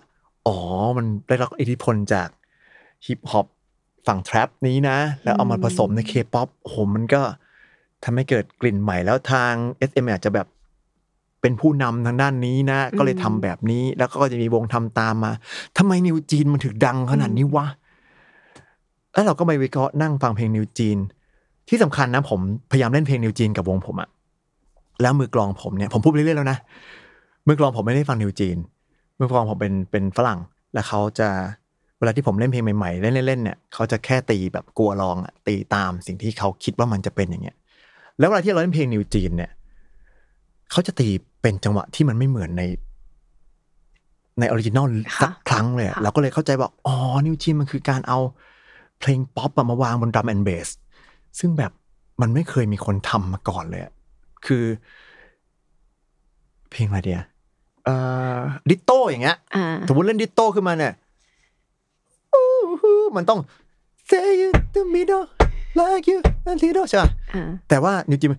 อ๋อ มันได้รับอิทธิพลจากฮิปฮอปฝั่ง trap นี้นะ แล้วเอามาผสมในเคป๊อปโอ้โหมันก็ทำให้เกิดกลิ่นใหม่แล้วทาง SM อาจจะแบบเป็นผู้นำทางด้านนี้นะ ก็เลยทำแบบนี้ แล้วก็จะมีวงทำตามมาทำไมนิวจีนมันถึงดังขนาดนี้วะ แล้วเราก็ไปวิเคราะห์นั่งฟังเพลงนิวจีน ที่สำคัญนะ ผมพยายามเล่นเพลงนิวจีนกับวงผมอะแล้วมือกลองผมเนี่ยผมพูดเรื่อยๆแล้วนะมือกลองผมไม่ได้ฟังนิวจีน เมื่อก่อนผมเป็นเป็นฝรั่ง แล้วเขาจะเวลาที่ผมเล่นเพลงใหม่ๆ เล่นเล่นเนี่ยเขาจะแค่ตีแบบกลัวลองอะตีตามสิ่งที่เขาคิดว่ามันจะเป็นอย่างเงี้ยแล้วเวลาที่เราเล่นเพลงนิวจีนเนี่ยเขาจะตีเป็นจังหวะที่มันไม่เหมือนใน ใน original สักครั้งเลยเราก็เลยเข้าใจว่าอ๋อ NewJeans มันคือการเอาเพลงป๊อปมาวางบน drum and bass ซึ่งแบบมันไม่เคยมีคนทำมาก่อนเลยคือ เพลงอะไรเดีย Ditto อย่างเงี้ยสมมติเล่น Ditto ขึ้นมาเนี่ยมันต้อง stay in the middle like you and t i d o ใช่แต่ว่านิวจิม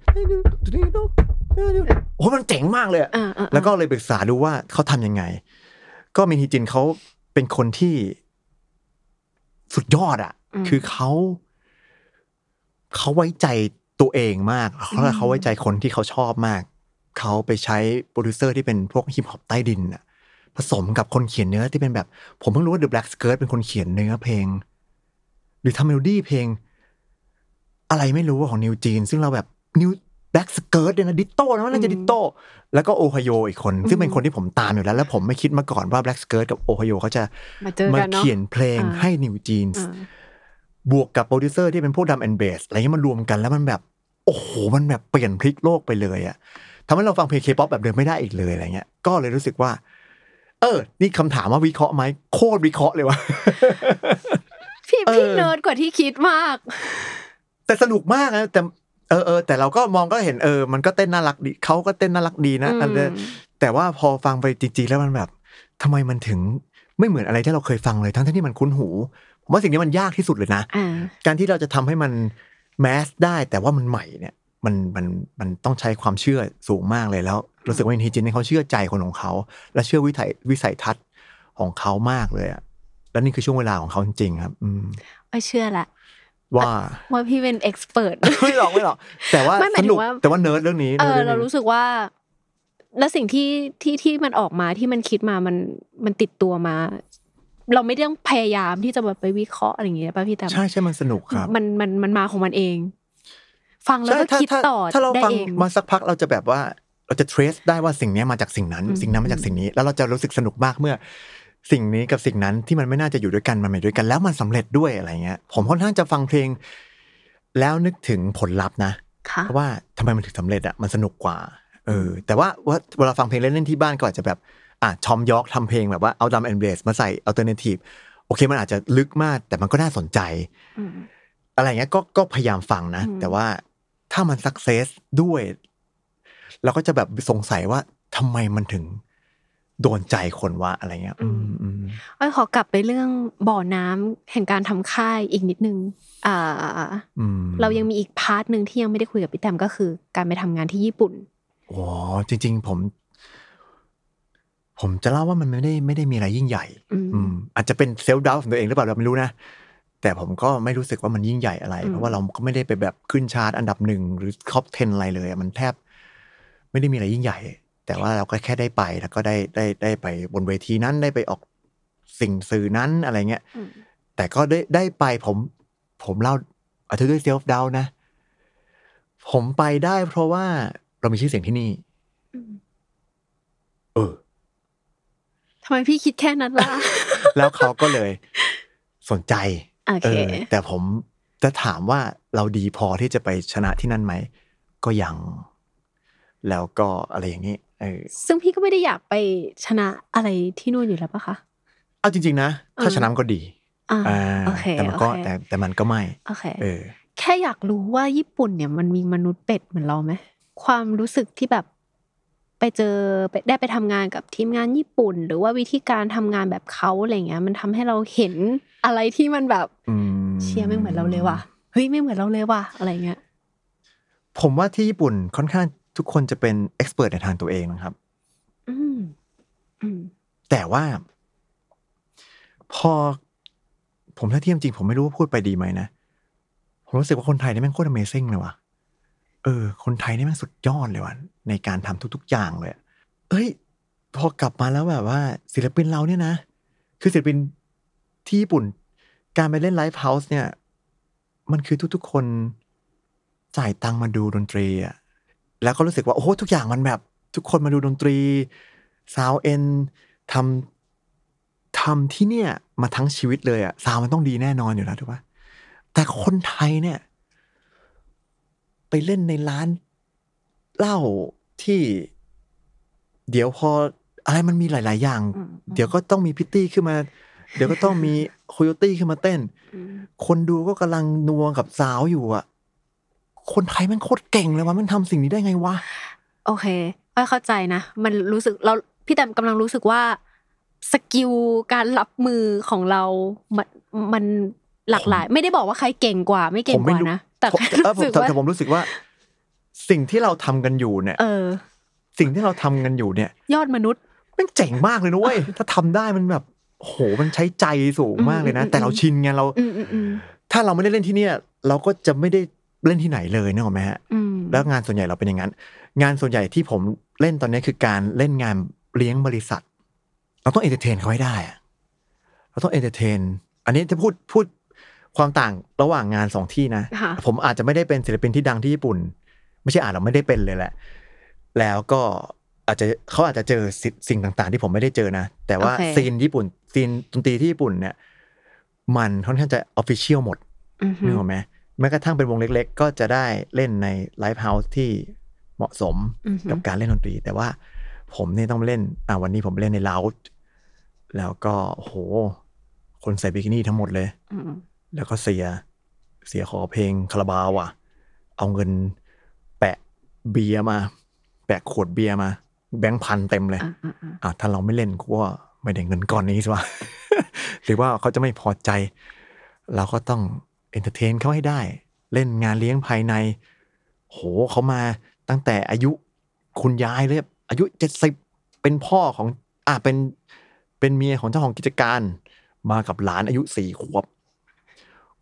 โอ้มันเจ๋งมากเลยแล้วก็เลยปรึกษาดูว่าเขาทำยังไง ก็มินฮีจินเขาเป็นคนที่สุดยอดอะ คือเขาเขาไว้ใจตัวเองมากเขาเขาไว้ใจคนที่เขาชอบมาก เขาไปใช้โปรดิวเซอร์ที่เป็นพวกฮิปฮอปใต้ดินอะผสมกับคนเขียนเนื้อที่เป็นแบบ ผมเพิ่งรู้ว่า The Black Skirts เป็นคนเขียนเนื้อเพลง หรือทำเมโลดี้เพลง อะไรไม่รู้ของ NewJeans ซึ่งเราแบบ The Black Skirts เนี่ยนะ Ditto นะน่าจะ Ditto แล้วก็ Oohyo อีกคน ซึ่งเป็นคนที่ผมตามอยู่แล้ว แล้วผมไม่คิดมาก่อนว่า Black Skirts กับ Oohyo เขาจะมาเขียนเพลงให้ NewJeans บวกกับโปรดิวเซอร์ที่เป็นพวก drum and bass อะไรเงี้ยมันรวมกันแล้วมันแบบ โอ้โห มันแบบเปลี่ยนพลิกโลกไปเลยอะ ทำให้เราฟังเพลงเคป๊อปแบบเดิมไม่ได้อีกเลยอะไรเงี้ย ก็เลยรู้สึกว่า เออ นี่คำถามว่าวิเคราะห์ไหมโคตรวิเคราะห์เลยวะพี่พี่เนิร์ดกว่าที่คิดมาก แต่สนุกมากนะแต่เออเออแต่เราก็มองก็เห็นเออ มันก็เต้นน่ารักดีเขาก็เต้นน่ารักดีนะแต่ว่าพอฟังไปจริงๆแล้วมันแบบทำไมมันถึงไม่เหมือนอะไรที่เราเคยฟังเลยทั้งที่มันคุ้นหูผมว่าสิ่งนี้มันยากที่สุดเลยนะ การที่เราจะทำให้มันแมสได้แต่ว่ามันใหม่เนี่ย มันมันมันต้องใช้ความเชื่อสูงมากเลยแล้วรู้สึกว่าอินทิจินเขาเชื่อใจคนของเขา และเชื่อวิถัยวิสัยทัศน์ของเขามากเลยอะแล้วนี่คือช่วงเวลาของเขาจริงๆครับ อืมไม่เชื่อละว่าว่าพี่เป็นเอ็กซ์เพรสไม่หรอกไม่หรอกแต่ว่าสนุกแต่ว่าเนิร์ดเรื่องนี้เออเรารู้สึกว่า แล้วสิ่งที่ที่ที่มันออกมาที่มันคิดมามันมันติดตัวมา เราไม่ต้องพยายามที่จะแบบไปวิเคราะห์อะไรอย่างเงี้ยป่ะพี่แต่ใช่ใช่มันสนุกครับ มันมันมันมาของมันเอง ฟังแล้วก็คิดต่อถ้าเราฟังมาสักพักเราจะแบบว่าเราจะ trace ได้ว่าสิ่งนี้มาจากสิ่งนั้น สิ่งนั้นมาจากสิ่งนี้ แล้วเราจะรู้สึกสนุกมากเมื่อ สิ่งนี้กับสิ่งนั้นที่มันไม่น่าจะอยู่ด้วยกันมันอยู่ด้วยกัน แล้วมันสำเร็จด้วยอะไรเงี้ย ผมค่อนข้างจะฟังเพลง แล้วนึกถึงผลลัพธ์นะเพราะว่าทำไมมันถึงสำเร็จอะมันสนุกกว่าเออแต่ว่าเวลาฟังเพลงเล่นๆที่บ้านก็อาจจะแบบอะชอมยอกทำเพลงแบบว่าเอา drum and bass มาใส่ alternative โอเคมันอาจจะลึกมาก แต่มันก็น่าสนใจอะไรเงี้ยก็ก็พยายามฟังนะ แต่ว่าถ้ามัน success ด้วย เราก็จะแบบสงสัยว่าทำไมมันถึงโดนใจคนว่าอะไรเงี้ยอืมอืมอ้อยขอกลับไปเรื่องบ่อน้ำแห่งการทำค่ายอีกนิดนึงอ่าเรายังมีอีก part หนึ่งที่ยังไม่ได้คุยกับพี่แตมก็คือ การไปทำงานที่ญี่ปุ่นอ๋อจริง ๆ ผม ผมจะเล่าว่ามันไม่ได้ไม่ได้มีอะไรยิ่งใหญ่ อืมอาจจะเป็น self-doubt ของตัวเองหรือเปล่าเราไม่รู้นะ แต่ผมก็ไม่รู้สึกว่ามันยิ่งใหญ่อะไร เพราะว่าเราก็ไม่ได้ไปแบบขึ้นชาร์ตอันดับหนึ่งหรือ top 10 อะไรเลยมันแทบไม่ได้มีอะไรยิ่งใหญ่ แต่ว่าเราก็แค่ได้ไปแล้วก็ได้ได้ได้ไปบนเวทีนั้นได้ไปออกสิ่งสื่อนั้นอะไรเงี้ยแต่ก็ได้ได้ไปผมผมเล่าอาจจะด้วย self-doubt นะ ผมไปได้เพราะว่าเรามีชื่อเสียงที่นี่เออทำไมพี่คิดแค่นั้นล่ะ แล้วเขาก็เลยสนใจ เออแต่ผมจะถามว่าเราดีพอที่จะไปชนะที่นั่นไหม ก็ยัง แล้วก็อะไรอย่างนี้ซึ่งพี่ก็ไม่ได้อยากไปชนะอะไรที่นู่นอยู่แล้วปะคะเอาจริง ๆ นะ ถ้าชนะก็ดีอ่าแต่มันก็แต่แต่มันก็ไม่โอเคเออ แค่อยากรู้ว่าญี่ปุ่นเนี่ยมันมีมนุษย์เป็ดเหมือนเราไหมความรู้สึกที่แบบไปเจอได้ไปทำงานกับทีมงานญี่ปุ่น หรือว่าวิธีการทำงานแบบเขาอะไรเงี้ย มันทำให้เราเห็น อะไรที่มันแบบเชียร์ไม่เหมือนเราเลยว่ะเฮ้ยไม่เหมือนเราเลยว่ะอะไรเงี้ยผมว่าที่ญี่ปุ่นค่อนข้างทุกคนจะเป็นเอ็กซ์เพรสในทางตัวเองนะครับแต่ว่า พอผมถ้าเทียมจริง ผมไม่รู้ว่าพูดไปดีไหมนะผมรู้สึกว่าคนไทยนี่แม่งโคตร amazing เลยว่ะเออ คนไทยนี่แม่งสุดยอดเลยว่ะในการทำทุก ๆ อย่างเลยเอ้ย พอกลับมาแล้วแบบว่า ศิลปินเราเนี่ยนะคือศิลปิน ที่ญี่ปุ่น การไปเล่น live house เนี่ย มันคือทุกๆคนจ่ายตังมาดูดนตรีอะแล้วก็รู้สึกว่า โอ้โห ทุกอย่างมันแบบ ทุกคนมาดูดนตรี sound en ทำหน้าที่เนี่ย มาทั้งชีวิตเลยอะซาวมันต้องดีแน่นอนอยู่แล้วถูกปะแต่คนไทยเนี่ย ไปเล่นในร้านเหล้าที่เดี๋ยวพออะไรมันมีหลาย ๆ อย่าง เดี๋ยวก็ต้องมีพิตตี้ขึ้นมา เดี๋ยวก็ต้องมีโคโยตี้ขึ้นมาเต้น คนดูก็กำลังนัวกับสาวอยู่อะคนไทยมันโคตรเก่งเลยว่ามันทำสิ่งนี้ได้ไงวะ โอเคอ้เข้าใจนะ มันรู้สึกเราพี่แต่กำลังรู้สึกว่าสกิลการรับมือของเรา มันมันหลากหลาย ไม่ได้บอกว่าใครเก่งกว่า ไม่เก่งกว่านะ แต่รู้สึกว่าแต่ผมรู้สึกว่า สิ่งที่เราทำกันอยู่เนี่ยเออสิ่งที่เราทำกันอยู่เนี่ย ยอดมนุษย์มันเจ๋งมากเลยนุ้ยถ้าทำได้มันแบบ โหมันใช้ใจสูงมากเลยนะ แต่เราชินไงเราถ้าเราไม่ได้เล่นที่เนี่ย เราก็จะไม่ได้เล่นที่ไหนเลยนึกออกไหมฮะแล้วงานส่วนใหญ่เราเป็นอย่างนั้น งานส่วนใหญ่ที่ผมเล่นตอนนี้คือการเล่นงานเลี้ยงบริษัท เราต้อง entertain เขาให้ได้เราต้อง entertain อันนี้จะพูดพูดความต่างระหว่างงานสองที่นะ ผมอาจจะไม่ได้เป็นศิลปินที่ดังที่ญี่ปุ่น ไม่ใช่อ่านเราไม่ได้เป็นเลยแหละ แล้วก็ อาจจะเขาอาจจะเจอสิ่งต่างๆ ที่ผมไม่ได้เจอนะ แต่ว่า scene ญี่ปุ่น scene ดนตรีที่ญี่ปุ่นเนี่ย มันค่อนข้างจะ official หมดนึกออกไหมแม้กระทั่งเป็นวงเล็ก ๆ ก็จะได้เล่นใน live house ที่เหมาะสมกับการเล่นดนตรี แต่ว่าผมเนี่ยต้องเล่น อ่าวันนี้ผมเล่นในลาวแล้วก็โห คนใส่บิกินี่ทั้งหมดเลยแล้วก็เสี่ยเสี่ยขอเพลงคาราบาวอะ เอาเงินแปะเบียร์มา แปะขวดเบียร์มา แบงค์พันเต็มเลยอ่าถ้าเราไม่เล่นก็ไม่ได้เงินก้อนนี้สิวะหรือว่าเขาจะไม่พอใจ เราก็ต้อง entertain เขาให้ได้ เล่นงานเลี้ยงภายใน โหเขามาตั้งแต่อายุคุณยายเลยอายุเจ็ดสิบเป็นพ่อของอ่าเป็นเป็นเมียของเจ้าของกิจการ มากับหลานอายุสี่ขวบ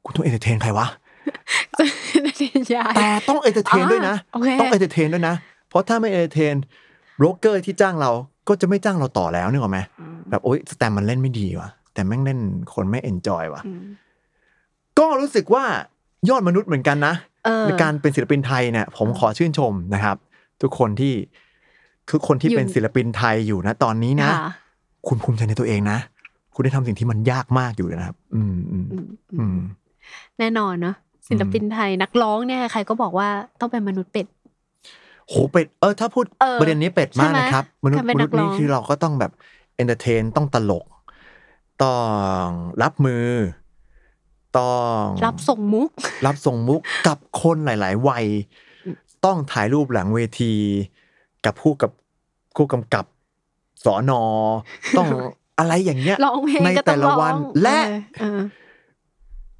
คุณต้อง entertain ใครวะแต่ต้อง entertain ด้วยนะ ต้อง entertain ด้วยนะ เพราะถ้าไม่ entertain โบรกเกอร์ที่จ้างเราก็จะไม่จ้างเราต่อแล้วนึกออกไหมแบบโอ๊ยสแตมมันเล่นไม่ดีว่ะ แต่แม่งเล่นคนไม่เอนจอยว่ะ ก็รู้สึกว่ายอดมนุษย์เหมือนกันนะในการเป็นศิลปินไทยเนี่ย ผมขอชื่นชมนะครับ ทุกคนที่คือคนที่เป็นศิลปินไทยอยู่นะ ตอนนี้นะ คุณภูมิใจในตัวเองนะ คุณได้ทำสิ่งที่มันยากมากอยู่นะครับ อืมอืมอืมแน่นอนเนาะศิลปินไทยนักร้องเนี่ยใครก็บอกว่าต้องเป็นมนุษย์เป็ด โหเป็ดเออถ้าพูดประเด็นนี้เป็ดมากนะครับ มนุษย์มนุษย์นี่คือเราก็ต้องแบบ entertain ต้องตลก ต้องรับมือ ต้องรับส่งมุก รับส่งมุกกับคนหลาย ๆ วัย ต้องถ่ายรูปหลังเวที กับผู้กับผู้กำกับสอนอต้องอะไรอย่างเงี้ยในแต่ละวันและ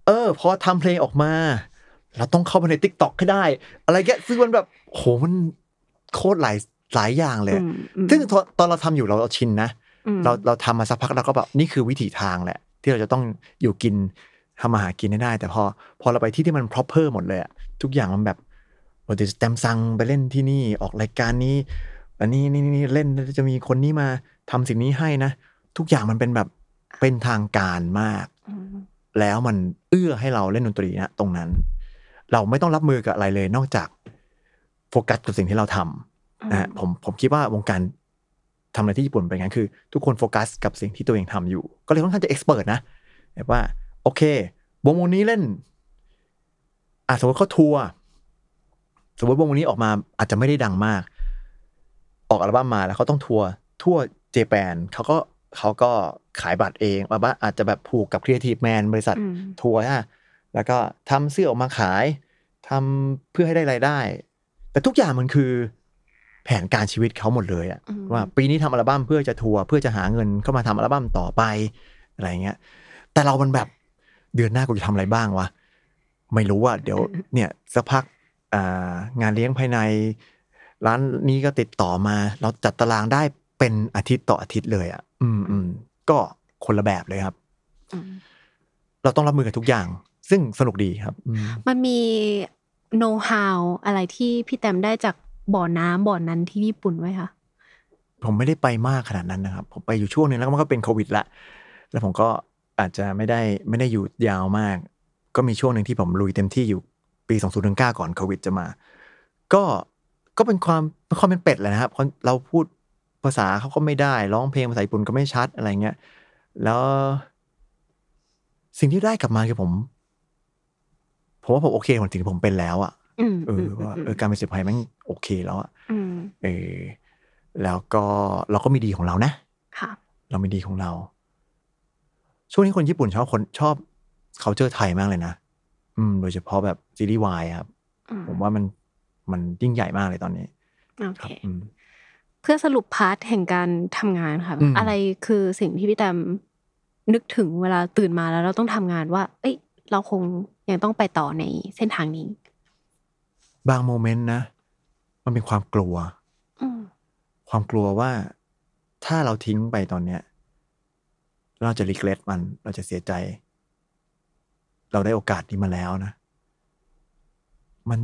เออพอทำเพลงออกมา เราต้องเข้าไปในทิกตอกให้ได้ อะไรแกซึ่งมันแบบโหมันโคตรหลายหลายอย่างเลย ซึ่งตอนเราทำอยู่เราเราชินนะเราเราทำมาสักพักเราก็แบบนี่คือวิถีทางแหละ ที่เราจะต้องอยู่กินทำมาหากินได้ แต่พอพอเราไปที่ที่มัน proper หมดเลยอะทุกอย่างมันแบบเราจะแตมซังไปเล่นที่นี่ออกรายการนี้อันนี้นี่นี่เล่นจะมีคนนี้มาทำสิ่งนี้ให้นะ ทุกอย่างมันเป็นแบบเป็นทางการมาก แล้วมันเอื้อให้เราเล่นดนตรีนะตรงนั้น เราไม่ต้องรับมือกับอะไรเลยนอกจากโฟกัสกับสิ่งที่เราทำนะผมผมคิดว่าวงการทำอะไรที่ญี่ปุ่นเป็นงั้นคือ ทุกคนโฟกัสกับสิ่งที่ตัวเองทำอยู่ ก็เลยค่อนข้างจะ expert นะแบบว่า โอเค วงวงนี้เล่นอะสมมติเขาทัวร์สมมติวงนี้ออกมาอาจจะไม่ได้ดังมาก ออกอัลบั้มมาแล้วเขาต้องทัวร์ทั่ว Japan เขาก็เขาก็ขายบัตรเองว่าอาจจะแบบผูกกับ Creativeman บริษัททัวร์ฮะ แล้วก็ทำเสื้อออกมาขายทำเพื่อให้ได้รายได้ แต่ทุกอย่างมันคือแผนการชีวิตเขาหมดเลยอะว่าปีนี้ทำอัลบั้มเพื่อจะทัวร์เพื่อจะหาเงินเข้ามาทำอัลบั้มต่อไปอะไรเงี้ย แต่เรามันแบบเดือนหน้ากูจะทำอะไรบ้างวะไม่รู้ว่าเดี๋ยวเนี่ยสักพักงานเลี้ยงภายใน ร้านนี้ก็ติดต่อมา เราจัดตารางได้เป็นอาทิตย์ต่ออาทิตย์เลยอะ อืมอืมก็คนละแบบเลยครับ เราต้องรับมือกับทุกอย่าง ซึ่งสนุกดีครับ มันมีโน้ตฮาวอะไรที่พี่แต้มได้จากบ่อน้ำบ่อนนั้นที่ญี่ปุ่นไว้คะผมไม่ได้ไปมากขนาดนั้นนะครับ ผมไปอยู่ช่วงนึงแล้วมันก็เป็นโควิดละ แล้วผมก็อาจจะไม่ได้ไม่ได้อยู่ยาวมาก ก็มีช่วงหนึ่งที่ผมลุยเต็มที่อยู่ปี 2 0 1 9 ก่อนโควิดจะมา ก็ก็เป็นความความเป็นเป็ดแหละนะครับเราพูดภาษาเขาก็ไม่ได้ร้องเพลงภาษาญี่ปุ่นก็ไม่ชัดอะไรเงี้ย แล้ว สิ่งที่ได้กลับมาคือผม ผมว่าผมโอเคของสิ่งที่ผมเป็นแล้วอะเออว่าเออการเป็นสิบไพแม่งโอเคแล้วอะเออแล้วก็เราก็มีดีของเรานะค่ะ เรามีดีของเรา ช่วงนี้คนญี่ปุ่นชอบคนชอบเขาเจอไทยมากเลยนะอืม โดยเฉพาะแบบซีรีส์วายครับผมว่ามันมันยิ่งใหญ่มากเลยตอนนี้โอเคเพื่อสรุปพาร์ทแห่งการทำงานค่ะ อะไรคือสิ่งที่พี่แตมนึกถึงเวลาตื่นมาแล้วเราต้องทำงานว่า เอ้ย เราคง ยังต้องไปต่อในเส้นทางนี้ บางโมเมนต์นะ มันเป็นความกลัวความกลัวว่าถ้าเราทิ้งไปตอนเนี้ย เราจะรีเกรสมันเราจะเสียใจ เราได้โอกาสนี้มาแล้วนะ มัน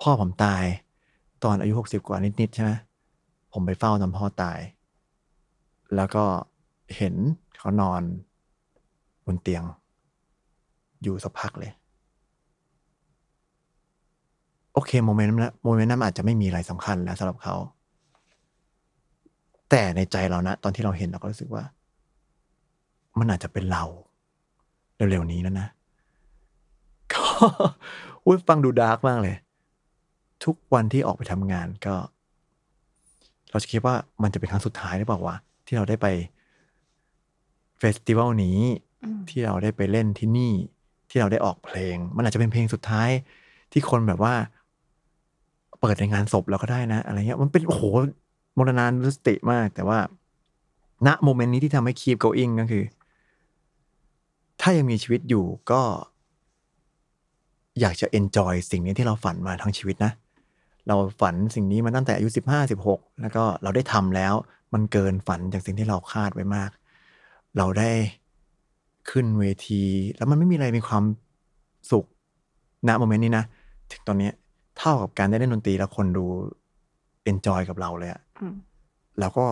พ่อผมตาย ตอนอายุหกสิบกว่านิด ๆ ใช่ไหมผมไปเฝ้าตอนพ่อตาย แล้วก็เห็นเขานอนบ นเตียง อยู่สักพักเลย โอเค moment นั้น moment นั้นอาจจะไม่มีอะไรสำคัญแล้วสำหรับเขา แต่ในใจเรานะ ตอนที่เราเห็นเราก็รู้สึกว่า มันอาจจะเป็นเรา เร็วๆนี้แล้วนะก็อุ้ยฟังดู dark มากเลย ทุกวันที่ออกไปทำงานก็ เราจะคิดว่ามันจะเป็นครั้งสุดท้ายหรือเปล่าวะที่เราได้ไป festival นี้ ที่เราได้ไปเล่นที่นี่ที่เราได้ออกเพลง มันอาจจะเป็นเพลงสุดท้าย ที่คนแบบว่า เปิดในงานศพเราก็ได้นะ อะไรเงี้ยมันเป็นโอ้โหมรณานุสติมาก แต่ว่า ณ moment นี้ที่ทำให้ keep going ก็คือ ถ้ายังมีชีวิตอยู่ก็ อยากจะ enjoy สิ่งนี้ที่เราฝันมาทั้งชีวิตนะเราฝันสิ่งนี้มาตั้งแต่อายุสิบห้าสิบหกแล้วก็เราได้ทำแล้ว มันเกินฝันจากสิ่งที่เราคาดไว้มาก เราได้ ขึ้นเวที แล้วมันไม่มีอะไรมีความสุขณโมเมนต์นี้นะ ถึงตอนนี้เท่ากับการได้เล่นดนตรีแล้วคนดู enjoy กับเราเลยอะแล้วก็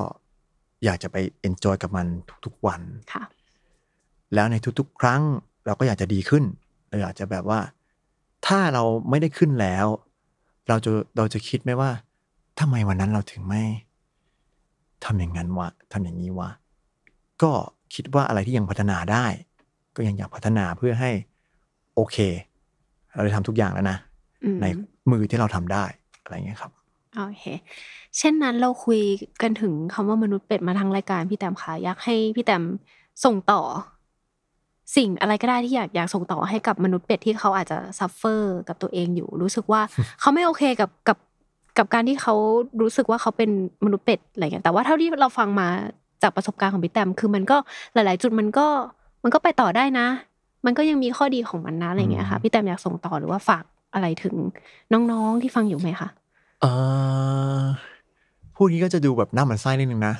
อยากจะไป enjoy กับมันทุกๆวันค่ะ แล้วในทุกๆ ครั้งเราก็อยากจะดีขึ้นเราอยากจะแบบว่า ถ้าเราไม่ได้ขึ้นแล้ว เราจะเราจะคิดไหมว่าทำไมวันนั้นเราถึงไม่ทำอย่างนั้นวะทำอย่างนี้วะก็ คิดว่าอะไรที่ยังพัฒนาได้ ก็ยังอยากพัฒนาเพื่อให้โอเค เราได้ทำทุกอย่างแล้วนะ ในมือที่เราทำได้อะไรเงี้ยครับโอเค เช่นนั้นเราคุยกันถึงคำว่ามนุษย์เป็ดมาทางรายการพี่แต้มค่ะอยากให้พี่แต้มส่งต่อ สิ่งอะไรก็ได้ที่อยากอยากส่งต่อให้กับมนุษย์เป็ดที่เขาอาจจะ suffer กับตัวเองอยู่ รู้สึกว่าเขาไม่โอเคกับกับกับการที่เขารู้สึกว่าเขาเป็นมนุษย์เป็ดอะไรเงี้ยแต่ว่าเท่าที่เราฟังมา จากประสบการณ์ของพี่แต้มคือมันก็หลาย ๆ จุดมันก็มันก็ไปต่อได้นะ มันก็ยังมีข้อดีของมันนะอะไรเงี้ยค่ะพี่แต้มอยากส่งต่อหรือว่าฝากอะไรถึงน้องๆที่ฟังอยู่ไหมคะเออพูดนี้ก็จะดูแบบหน้ามันไส้นิดนึงนะ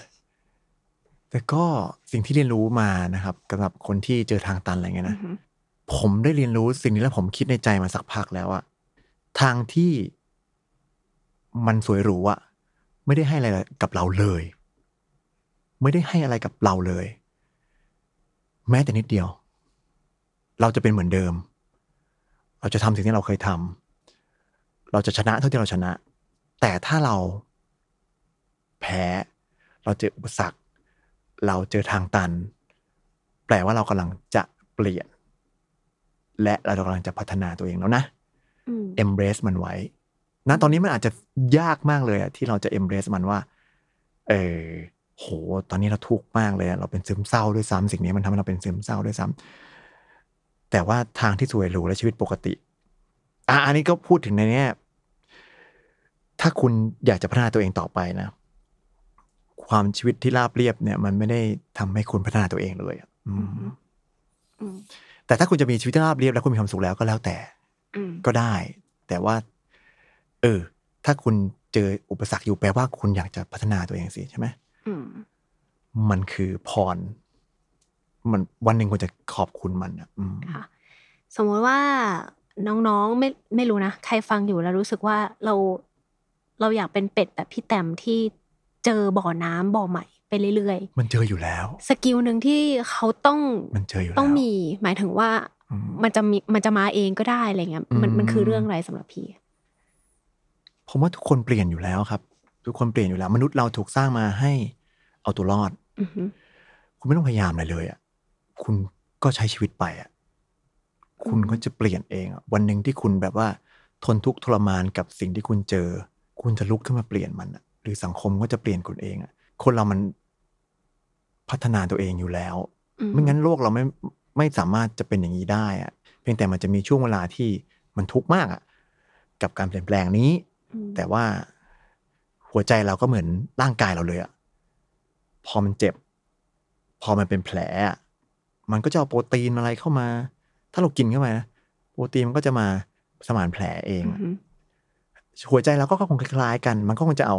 แต่ก็สิ่งที่เรียนรู้มานะครับสำหรับคนที่เจอทางตันอะไรเงี้ยนะผมได้เรียนรู้สิ่งนี้แล้วผมคิดในใจมาสักพักแล้วอะทางที่มันสวยหรูอะไม่ได้ให้อะไรกับเราเลย ไม่ได้ให้อะไรกับเราเลย แม้แต่นิดเดียว เราจะเป็นเหมือนเดิม เราจะทำสิ่งที่เราเคยทำเราจะชนะเท่าที่เราชนะ แต่ถ้าเราแพ้ เราเจออุปสรรค เราเจอทางตัน แปลว่าเรากำลังจะเปลี่ยน และเรากำลังจะพัฒนาตัวเองแล้วนะ embrace มันไว้นะตอนนี้มันอาจจะยากมากเลยอะที่เราจะ embrace มันว่า เออ โห ตอนนี้เราทุกข์มากเลย เราเป็นซึมเศร้าด้วยซ้ำสิ่งนี้มันทำให้เราเป็นซึมเศร้าด้วยซ้ำแต่ว่าทางที่สวยหรูและชีวิตปกติ อะอันนี้ก็พูดถึงในนี้ถ้าคุณอยากจะพัฒนาตัวเองต่อไปนะ ความชีวิตที่ราบเรียบเนี่ย มันไม่ได้ทำให้คุณพัฒนาตัวเองเลยอืมแต่ถ้าคุณจะมีชีวิตที่ราบเรียบแล้วคุณมีความสุขแล้วก็แล้วแต่ก็ได้ แต่ว่า เออ ถ้าคุณเจออุปสรรคอยู่แปลว่าคุณอยากจะพัฒนาตัวเองสิใช่ไหม มันคือพร มันวันหนึ่งคุณจะขอบคุณมันอะค่ะ สมมติว่าน้องๆไม่ไม่รู้นะ ใครฟังอยู่แล้วรู้สึกว่าเราเราอยากเป็นเป็ดแบบพี่แต้มที่เจอบ่อน้ำบ่อใหม่ไปเรื่อยๆ มันเจออยู่แล้ว สกิลหนึ่งที่เขาต้องมันเจออยู่ต้องมี หมายถึงว่ามันจะมีมันจะมาเองก็ได้อะไรเงี้ยมันมันคือเรื่องอะไรสำหรับพี่ ผมว่าทุกคนเปลี่ยนอยู่แล้วครับ ทุกคนเปลี่ยนอยู่แล้ว มนุษย์เราถูกสร้างมาให้ เอาตัวรอด คุณไม่ต้องพยายามอะไรเลยอะคุณก็ใช้ชีวิตไปอะคุณก็จะเปลี่ยนเองวันหนึ่งที่คุณแบบว่า ทนทุกข์ทรมานกับสิ่งที่คุณเจอ คุณจะลุกขึ้นมาเปลี่ยนมันหรือสังคมก็จะเปลี่ยนคุณเองอะคนเรามันพัฒนาตัวเองอยู่แล้วไม่งั้นโลกเราไม่ไม่สามารถจะเป็นอย่างนี้ได้อะเพียงแต่มันจะมีช่วงเวลาที่มันทุกข์มากอะกับการเปลี่ยนแปลงนี้ แต่ว่าหัวใจเราก็เหมือนร่างกายเราเลยอะ พอมันเจ็บ พอมันเป็นแผล มันก็จะเอาโปรตีนอะไรเข้ามา ถ้าเรากินเข้ามาโปรตีนมันก็จะมาสมานแผลเองหัวใจเราก็คงคล้ายๆกัน มันก็คงจะเอา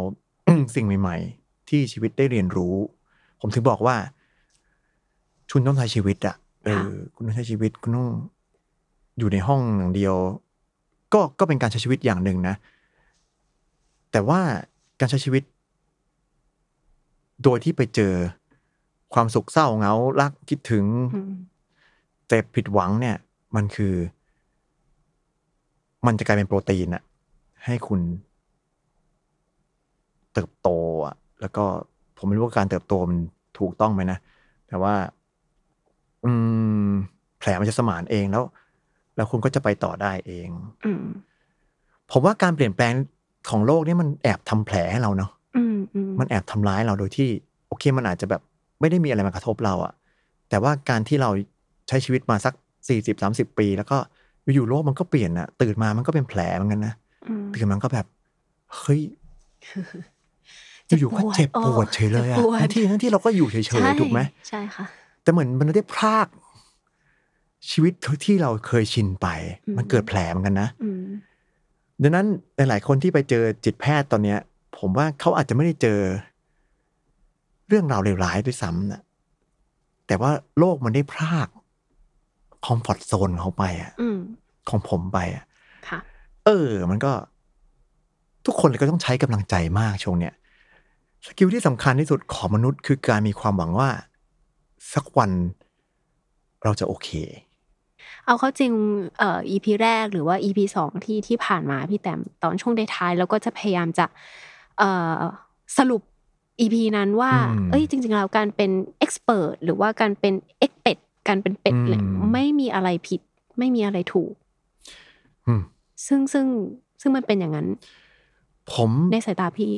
สิ่งใหม่ ๆ ที่ชีวิตได้เรียนรู้ ผมถึงบอกว่าคุณต้องใช้ชีวิตอะเออคุณต้องใช้ชีวิตคุณต้องอยู่ในห้องอย่างเดียว ก็ก็เป็นการใช้ชีวิตอย่างหนึ่งนะ แต่ว่าการใช้ชีวิต โดยที่ไปเจอความสุขเศร้าเหงารักคิดถึงเจ็บผิดหวังเนี่ย มันคือ มันจะกลายเป็นโปรตีนอะให้คุณ เติบโตอะแล้วก็ผมไม่รู้ว่าการเติบโตมันถูกต้องไหมนะ แต่ว่า อืม แผลมันจะสมานเองแล้ว แล้วคุณก็จะไปต่อได้เอง อืมผมว่าการเปลี่ยนแปลงของโลกนี่มันแอบทำแผลให้เราเนาะอื มอืมมันแอบทำร้ายเราโดยที่ โอเคมันอาจจะแบบไม่ได้มีอะไรมากระทบเราอะแต่ว่าการที่เราใช้ชีวิตมาสักสี่สิบสามสิบปี แล้วก็อยู่ๆโลกมันก็เปลี่ยนอะตื่นมามันก็เป็นแผลเหมือนกันนะอืมตื่นมันก็แบบเฮ้ยอยู่ๆก็เจ็บปวดเฉยเลยอะจ็บปวดทั้งที่ทั้งที่เราก็อยู่เฉยใช่ๆถูกไหมใช่ค่ะ แต่เหมือนมันได้พรากชีวิตที่เราเคยชินไปอืมมันเกิดแผลเหมือนกันนะอืมดังนั้นหลาย ๆ คนที่ไปเจอจิตแพทย์ตอนเนี้ย ผมว่าเขาอาจจะไม่ได้เจอ เรื่องราวเลวร้ายด้วยซ้ำนะแต่ว่าโลกมันได้พรากcomfort zone เขาไปอะอืมของผมไปอะค่ะเออ มันก็ ทุกคนเลยก็ต้องใช้กำลังใจมากช่วงเนี้ย skill ที่สำคัญที่สุดของมนุษย์คือการมีความหวังว่า สักวันเราจะโอเค เอาเข้าจริงเอ่อ EP แรกหรือว่า EP สองที่ที่ผ่านมาพี่แต้มตอนช่วงท้ายๆแล้วก็จะพยายามจะเอ่อ สรุป EP นั้นว่าอืมเอ้ยจริง ๆ แล้วการเป็น expert หรือว่าการเป็น expert การเป็นเป็ดเนี่ยอืมไม่มีอะไรผิด ไม่มีอะไรถูกอืมซึ่งซึ่งซึ่งมันเป็นอย่างนั้น ผมในสายตาพี่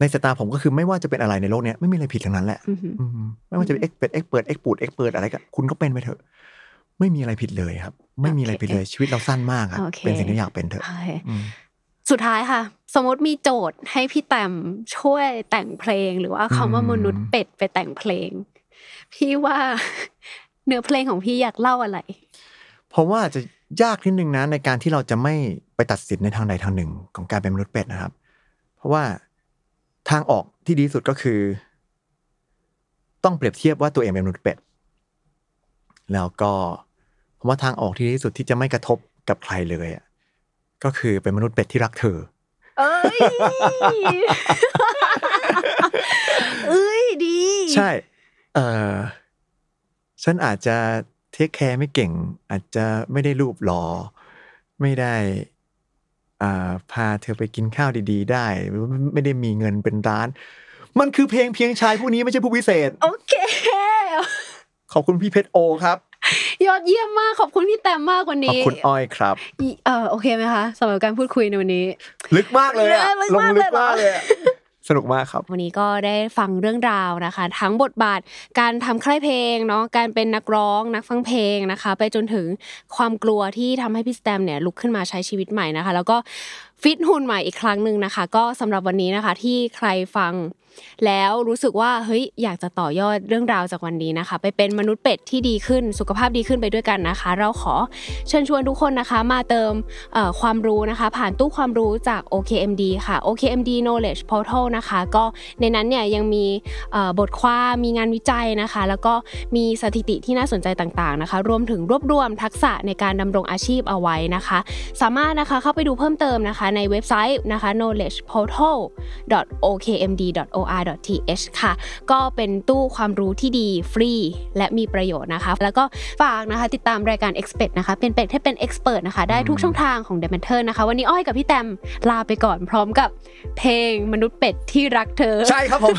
ในสายตาผมก็คือไม่ว่าจะเป็นอะไรในโลกเนี้ยไม่มีอะไรผิดทั้งนั้นแหละอือหืออืมไม่ว่าจะเป็นเอ็กเป็ดเอ็กเปิดเอ็กปูดเอ็กเปิดอะไรก็คุณก็เป็นไปเถอะ ไม่มีอะไรผิดเลยครับ ไม่มีอะไรผิดเลยชีวิตเราสั้นมากครับโอเคเป็นสิ่งที่อยากเป็นเถอะโอเคอืมสุดท้ายค่ะ สมมติมีโจทย์ให้พี่แต้มช่วยแต่งเพลง หรือว่าคำว่าอืมมนุษย์เป็ดไปแต่งเพลง พี่ว่าเนื้อเพลงของพี่อยากเล่าอะไรผมว่าอาจจะยากนิดนึงนะในการที่เราจะไม่ไปตัดสินในทางใดทางหนึ่งของการเป็นมนุษย์เป็ดนะครับ เพราะว่าทางออกที่ดีที่สุดก็คือ ต้องเปรียบเทียบว่าตัวเองเป็นมนุษย์เป็ด แล้วก็ผมว่าทางออกที่ดีที่สุดที่จะไม่กระทบกับใครเลยอะก็คือเป็นมนุษย์เป็ดที่รักเธอ เอ้ย เอ้ยดี ใช่ เออฉันอาจจะเทคแคร์ไม่เก่ง อาจจะไม่ได้รูปหลอไม่ได้อ่าพาเธอไปกินข้าวดี ๆ ได้หรือไม่ได้มีเงินเป็นร้าน มันคือเพลงเพียงชายผู้นี้ไม่ใช่ผู้พิเศษ โอเค ขอบคุณพี่เพชรโอครับ ยอดเยี่ยมมากขอบคุณพี่แต้มมากวันขอบนี้คุณอ้อยครับอีเออโอเคไหมคะสำหรับการพูดคุยในวันนี้ ลึกมากเลยอะลึกลงมากลึเลยกเหรอมากเลยอะสนุกมากครับ วันนี้ก็ได้ฟังเรื่องราวนะคะ ทั้งบทบาทการทำค่ายเพลงเนาะการเป็นนักร้องนักฟังเพลงนะคะ ไปจนถึงความกลัวที่ทำให้พี่สแตมเนี่ยลุกขึ้นมาใช้ชีวิตใหม่นะคะ แล้วก็ฟิตหุ่นใหม่อีกครั้งหนึ่งนะคะ ก็สำหรับวันนี้นะคะที่ใครฟัง แล้วรู้สึกว่าเฮ้ยอยากจะต่อยอดเรื่องราวจากวันนี้นะคะ ไปเป็นมนุษย์เป็ดที่ดีขึ้นสุขภาพดีขึ้นไปด้วยกันนะคะ เราขอเชิญชวนทุกคนนะคะมาเติมความรู้นะคะ ผ่านตู้ความรู้จาก OKMD ค่ะ OKMD Knowledge Portal นะคะก็ในนั้นเนี่ยยังมีบทความมีงานวิจัยนะคะ แล้วก็มีสถิติที่น่าสนใจต่างๆนะคะ รวมถึงรวบรวมทักษะในการดำรงอาชีพเอาไว้นะคะ สามารถนะคะเข้าไปดูเพิ่มเติมนะคะในเว็บไซต์นะคะ knowledgeportal okmd o knowledgeportal.okmd.or.th ค่ะ ก็เป็นตู้ความรู้ที่ดีฟรีและมีประโยชน์นะคะ แล้วก็ฝากนะคะติดตามรายการ Expert นะคะเป็นเป็ดให้เป็น Expert นะคะ ได้ทุกช่องทางของ d e m e n t e r นะคะ วันนี้อ้อยกับพี่แตมลาไปก่อนพร้อมกับเพลงมนุษย์เป็ดที่รักเธอ ใช่ครับผม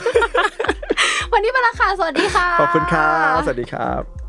วันนี้ไปละค่ะสวัสดีค่ะ ขอบคุณครับ สวัสดีครับ